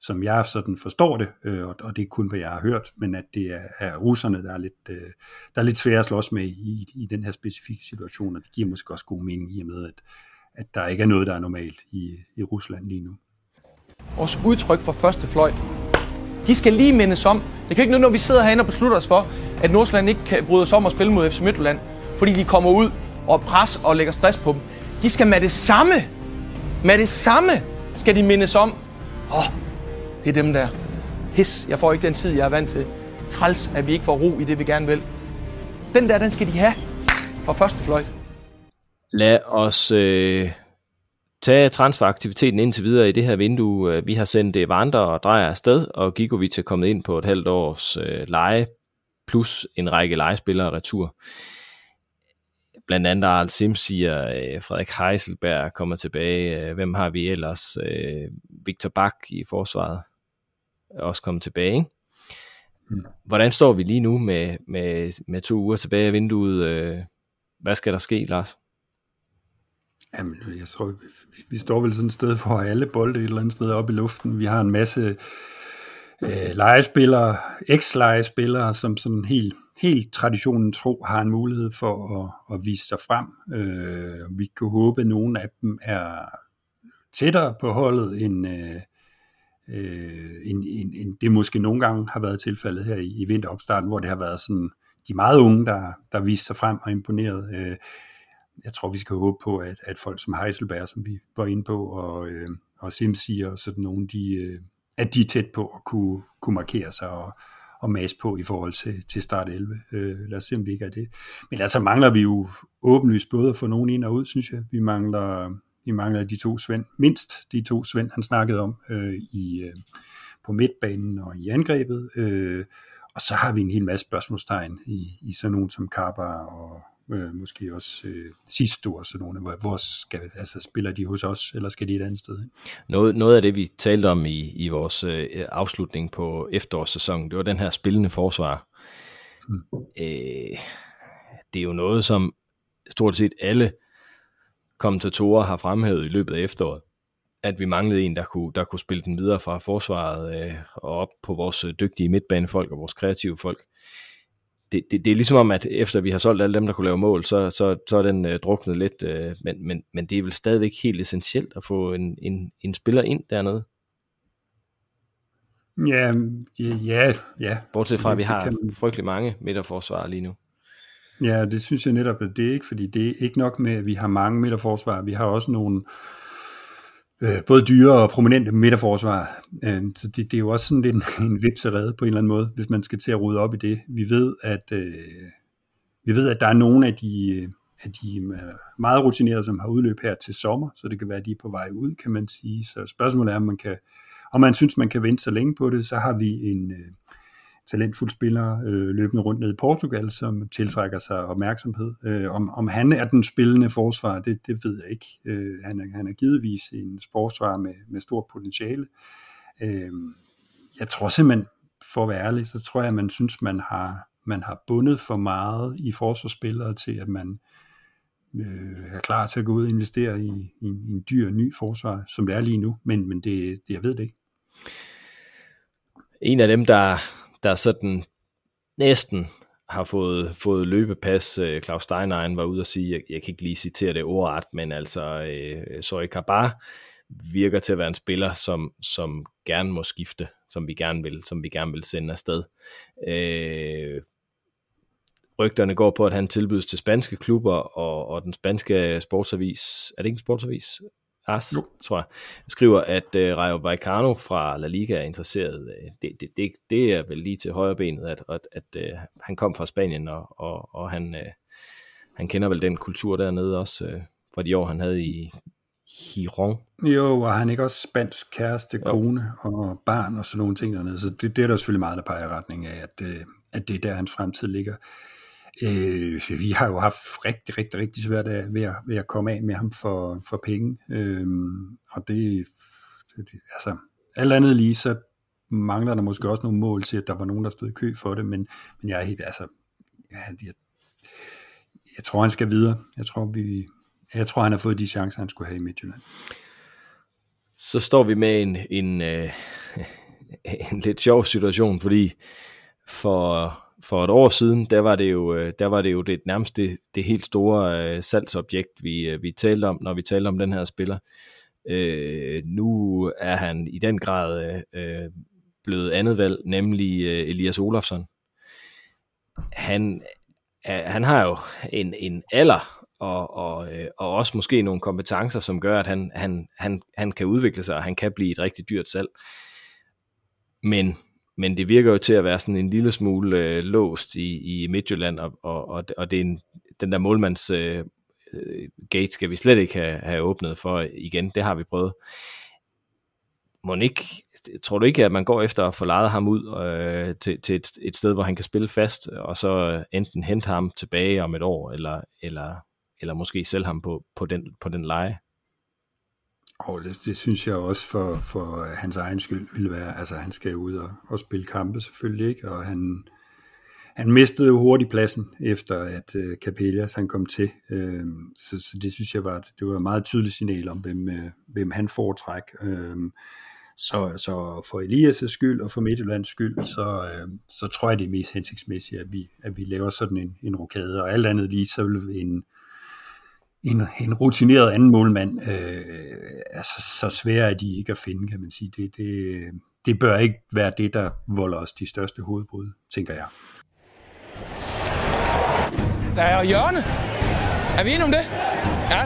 som jeg sådan forstår det, øh, og, og det er kun, hvad jeg har hørt, men at det er, er russerne, der er lidt, øh, der er lidt svære at slås med i, i den her specifikke situation, og det giver måske også god mening i og med, at, at der ikke er noget, der er normalt i, i Rusland lige nu. Vores udtryk for første fløjt de skal lige mindes om. Det kan ikke noget, når vi sidder herinde og beslutter os for, at Nordsjælland ikke kan bryde sig om at spille mod FC Midtjylland, fordi de kommer ud og pres og lægger stress på dem. De skal med det samme, med det samme, skal de mindes om. Åh, oh, det er dem der. His, jeg får ikke den tid, jeg er vant til. Træls, at vi ikke får ro i det, vi gerne vil. Den der, den skal de have fra første fløjt. Lad os øh, tage transferaktiviteten indtil videre i det her vindue. Øh, vi har sendt øh, det vandre og drejer afsted, og Gigovic er kommet ind på et halvt års øh, leje, plus en række legespillere retur. Blandt andet Arl siger, øh, Frederik Heiselberg kommer tilbage. Øh, hvem har vi ellers? Øh, Victor Bak i forsvaret også kommet tilbage. Hvordan står vi lige nu med, med, med to uger tilbage af vinduet? Øh, hvad skal der ske, Lars? Jamen, jeg tror, vi, vi står vel sådan et sted, hvor alle bolde et eller andet sted op i luften. Vi har en masse øh, legespillere, eks-legespillere, som sådan helt, helt traditionen tro har en mulighed for at, at vise sig frem. Øh, vi kan håbe, at nogle af dem er tættere på holdet, end, øh, øh, end, end, end det måske nogle gange har været tilfældet her i, i vinteropstarten, hvor det har været sådan de meget unge, der, der viste sig frem og imponeret. Øh, jeg tror, vi skal håbe på, at, at folk som Heiselberg, som vi var inde på, og, øh, og Simsi og sådan nogle, de, øh, at de er tæt på at kunne, kunne markere sig og, og mase på i forhold til, til start 11. Øh, lad os se, om vi ikke er det. Men altså mangler vi jo åbenlyst både at få nogen ind og ud, synes jeg. Vi mangler, vi mangler de to Svend, mindst de to Svend, han snakkede om øh, i, øh, på midtbanen og i angrebet. Øh, og så har vi en hel masse spørgsmålstegn i, i sådan nogen som Karper og øh, måske også øh, sidste år, sådan nogle, hvor, hvor skal, altså, spiller de hos os, eller skal de et andet sted? Noget, noget af det, vi talte om i, i vores øh, afslutning på efterårssæsonen, det var den her spillende forsvar. Mm. Øh, det er jo noget, som stort set alle kommentatorer har fremhævet i løbet af efteråret, at vi manglede en, der kunne, der kunne spille den videre fra forsvaret øh, og op på vores dygtige midtbanefolk og vores kreative folk det, det, det er ligesom om, at efter vi har solgt alle dem, der kunne lave mål, så, så, så er den øh, druknet lidt, øh, men, men, men det er vel stadigvæk helt essentielt at få en, en, en spiller ind dernede. Ja, ja, ja. Bortset fra, at vi har frygtelig mange midterforsvarer lige nu. Ja, det synes jeg netop, at det er ikke, fordi det er ikke nok med, at vi har mange midterforsvar. Vi har også nogle, øh, både dyre og prominente midterforsvar. Øh, så det, det er jo også sådan lidt en, en vipserede på en eller anden måde, hvis man skal til at rode op i det. Vi ved, at, øh, vi ved, at der er nogle af de, øh, af de øh, meget rutinerede, som har udløb her til sommer, så det kan være, at de er på vej ud, kan man sige. Så spørgsmålet er, om man kan, om man synes, man kan vente så længe på det, så har vi en, øh, talentfuld spiller øh, løbende rundt ned i Portugal, som tiltrækker sig opmærksomhed. Øh, om, om han er den spillende forsvar, det, det ved jeg ikke. Øh, han, er, han er givetvis en forsvar med, med stort potentiale. Øh, jeg tror simpelthen, for at være ærlig, så tror jeg, at man synes, man har, man har bundet for meget i forsvarsspillere til, at man øh, er klar til at gå ud og investere i, i, i en dyr ny forsvar, som det er lige nu. Men, men det, det, jeg ved det ikke. En af dem, der, der sådan næsten har fået, fået løbepas. Øh, Claus Steinein var ude og sige, jeg, jeg kan ikke lige citere det ordret, men altså øh, Sorry Kabar virker til at være en spiller, som, som gerne må skifte, som vi gerne vil, som vi gerne vil sende afsted. Øh, rygterne går på, at han tilbydes til spanske klubber, og, og den spanske sportsavis, er det ikke en sportsavis? Ars, jo. tror jeg, skriver, at uh, Rayo Vallecano fra La Liga er interesseret. Det, det, det, det er vel lige til højre benet, at, at, at uh, han kom fra Spanien, og, og, og han, uh, han kender vel den kultur dernede også, uh, fra de år, han havde i Giron. Jo, og han ikke også spansk kæreste, kone jo. og barn og sådan nogle ting dernede, så det, det er der selvfølgelig meget, der peger i retning af, at, at det er der, hans fremtid ligger. Øh, vi har jo haft rigtig, rigtig, rigtig svært af, ved, at, ved at komme af med ham for, for penge. Øh, og det, det, altså, alt andet lige, så mangler der måske også nogle mål til, at der var nogen, der stod i kø for det, men, men jeg er helt, altså, jeg, jeg, jeg tror, han skal videre. Jeg tror, vi, jeg tror, han har fået de chancer, han skulle have i Midtjylland. Så står vi med en, en, øh, en lidt sjov situation, fordi for for et år siden, der var det jo, øh, der var det, jo det nærmest det, det helt store øh, salgsobjekt, vi, øh, vi talte om, når vi talte om den her spiller. Øh, nu er han i den grad øh, blevet andet valg, nemlig øh, Elias Olafsson. Han, øh, han har jo en, en alder og, og, øh, og også måske nogle kompetencer, som gør, at han, han, han, han kan udvikle sig, og han kan blive et rigtig dyrt salg. Men men det virker jo til at være sådan en lille smule øh, låst i, i Midtjylland, og, og, og det er en, den der målmands øh, øh, gate skal vi slet ikke have, have åbnet for igen. Det har vi prøvet. Monik, tror du ikke, at man går efter at få lejet ham ud øh, til, til et, et sted, hvor han kan spille fast, og så øh, enten hente ham tilbage om et år, eller, eller, eller måske sælge ham på, på, den, på den leje? Og det, det synes jeg også for, for hans egen skyld ville være, altså han skal ud og, og spille kampe selvfølgelig, ikke? og han, han mistede jo hurtigt pladsen, efter at uh, Capellas han kom til, øh, så, så det synes jeg var, det var et meget tydeligt signal om, hvem, øh, hvem han foretræk. Øh, så, så for Elias' skyld og for Midtjyllands skyld, så, øh, så tror jeg det er mest hensigtsmæssigt, at vi, at vi laver sådan en, en rokade, og alt andet lige, så vil en, en, en rutineret anden målmand, øh, altså, så svære er de ikke at finde, kan man sige. Det, det, det bør ikke være det, der volder os de største hovedbrud, tænker jeg. Der er hjørne. Er vi enige om det? Ja.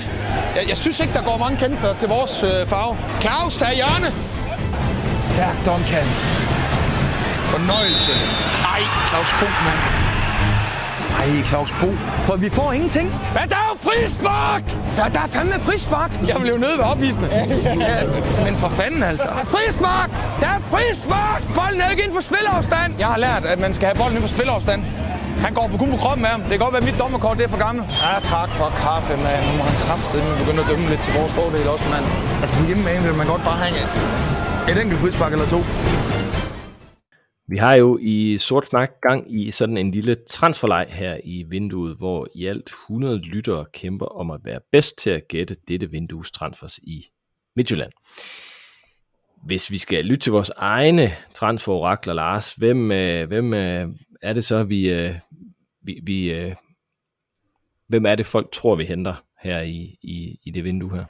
Jeg, jeg synes ikke, der går mange kendelser til vores øh, farve. Claus, der er hjørne. Stærk Duncan. Fornøjelse. Ej, Claus Punkt, mand. Ej, Claus Bo. Prøv, vi får ingenting. Men der er jo frispark! Ja, der er fandme frispark. Jeg blev nødt ved opvisende. Ja, men for fanden altså. Frispark! Der er frispark! Bolden er ikke inden for spilafstand. Jeg har lært, at man skal have bolden inden for spilafstand. Han går på kun på kroppen med ham. Det kan godt være, at mit dommerkort det er for gammelt. Ja, tak for kaffe, mand. Nu må han kraftedeme begynde at dømme lidt til vores fordel også, mand. Altså, på hjemmebane vil man godt bare have et enkelt frispark eller to. Vi har jo i Sort Snak gang i sådan en lille transferleg her i vinduet, hvor i alt 100 lyttere kæmper om at være bedst til at gætte dette vindues transfers i Midtjylland. Hvis vi skal lytte til vores egne transferorakler, Lars, hvem, øh, hvem øh, er det så, vi, øh, vi, vi øh, hvem er det folk tror, vi henter her i, i, i det vindue her?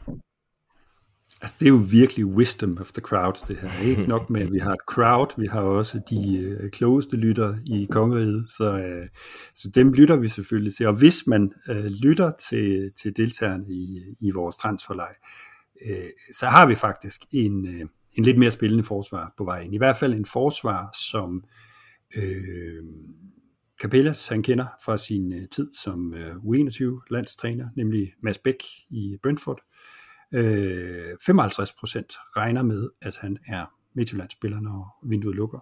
Altså, det er jo virkelig wisdom of the crowd, det her. Ikke nok med, at vi har et crowd, vi har også de øh, klogeste lytter i kongeriget, så, øh, så dem lytter vi selvfølgelig til. Og hvis man øh, lytter til, til deltagerne i, i vores transferleg, øh, så har vi faktisk en, øh, en lidt mere spillende forsvar på vej ind. I hvert fald en forsvar, som øh, Capellas han kender fra sin øh, tid som øh, U21-landstræner, nemlig Mads Bæk i Brentford. Øh, Øh, 55% regner med, at han er Midtjyllandsspiller, når vinduet lukker.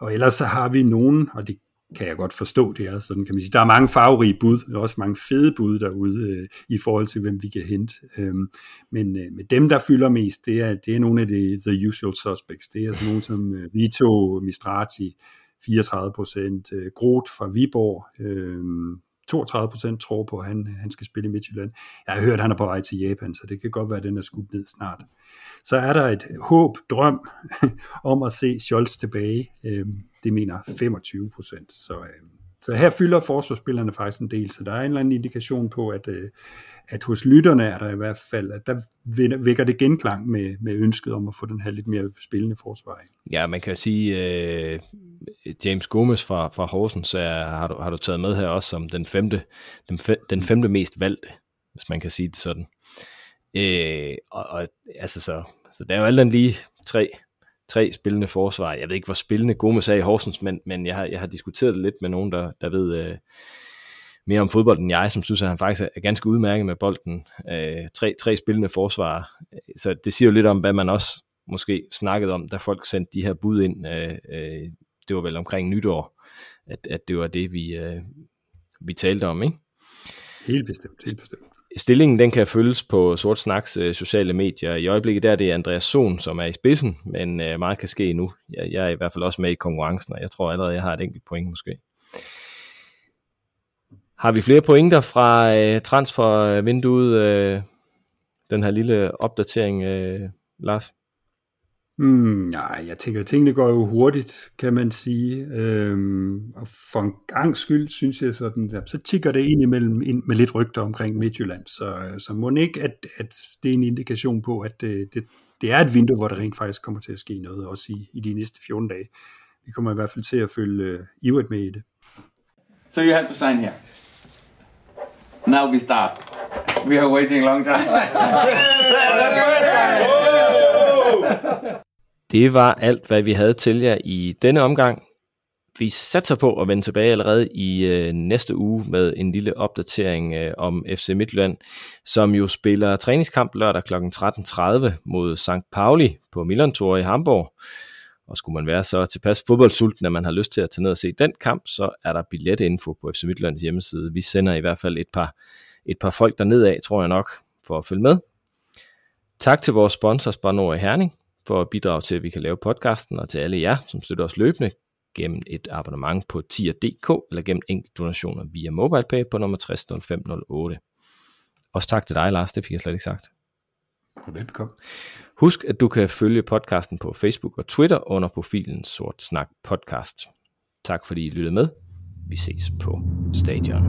Og ellers så har vi nogen, og det kan jeg godt forstå, det er sådan, kan man sige. Der er mange farverige bud, og også mange fede bud derude øh, i forhold til, hvem vi kan hente. Øhm, men, øh, med dem, der fylder mest, det er, det er nogle af de the usual suspects. Det er sådan nogle som øh, Vito Mistrati, 34 procent, øh, Groth fra Viborg, øh, 32 procent tror på, at han, han skal spille i Midtjylland. Jeg har hørt, at han er på vej til Japan, så det kan godt være, at den er skudt ned snart. Så er der et håb, drøm om at se Scholz tilbage. Øh, det mener 25 procent. Så, øh, så her fylder forsvarsspillerne faktisk en del, så der er en eller anden indikation på, at, øh, at hos lytterne er der i hvert fald, at der vækker det genklang med, med ønsket om at få den her lidt mere spillende forsvar. Ja, man kan sige, øh, James Gomes fra, fra Horsens er, har, du, har du taget med her også som den femte, den, fe, den femte mest valgte, hvis man kan sige det sådan. Øh, og, og altså så, så der er jo alt lige tre, tre spillende forsvar. Jeg ved ikke, hvor spillende Gomes er i Horsens, men, men jeg, har, jeg har diskuteret det lidt med nogen, der, der ved øh, mere om fodbold end jeg, som synes, at han faktisk er ganske udmærket med bolden. Øh, tre, tre spillende forsvar. Så det siger jo lidt om, hvad man også måske snakkede om, da folk sendte de her bud ind. Øh, øh, det var vel omkring nytår, at, at det var det, vi, øh, vi talte om, ikke? Helt bestemt, helt bestemt. Stillingen den kan følges på Sort Snaks øh, sociale medier. I øjeblikket der er det Andreas Sohn, som er i spidsen, men øh, meget kan ske nu. Jeg, jeg er i hvert fald også med i konkurrencen, og jeg tror allerede, jeg har et enkelt point måske. Har vi flere pointer fra øh, transfervinduet, øh, den her lille opdatering, øh, Lars? Hmm, nej, jeg tænker, tingene går jo hurtigt, kan man sige. Øhm, og for en gang skyld, synes jeg sådan, ja, så tigger det ind imellem ind med lidt rygter omkring Midtjylland. Så, så må ikke, at, at det er en indikation på, at det, det, det er et vindue, hvor der rent faktisk kommer til at ske noget, også i, i de næste 14 dage. Vi kommer i hvert fald til at følge uh, ivrigt med i det. So you have to sign here. Now we start. We are waiting a long time. Det var alt, hvad vi havde til jer i denne omgang. Vi satser på at vende tilbage allerede i øh, næste uge med en lille opdatering øh, om FC Midtjylland, som jo spiller træningskamp lørdag kl. 13.30 mod St. Pauli på Milan Tour i Hamburg. Og skulle man være så tilpas fodboldsulten, at man har lyst til at tage ned og se den kamp, så er der billetinfo på FC Midtjyllands hjemmeside. Vi sender i hvert fald et par, et par folk derned af, tror jeg nok, for at følge med. Tak til vores sponsor Spar Nord i Herning for at bidrage til, at vi kan lave podcasten, og til alle jer, som støtter os løbende gennem et abonnement på tier.dk eller gennem enkelte donationer via MobilePay på nummer 600508. Også tak til dig, Lars, det fik jeg slet ikke sagt. Velbekomme. Husk, at du kan følge podcasten på Facebook og Twitter under profilen Sort Snak Podcast. Tak fordi I lyttede med. Vi ses på stadion.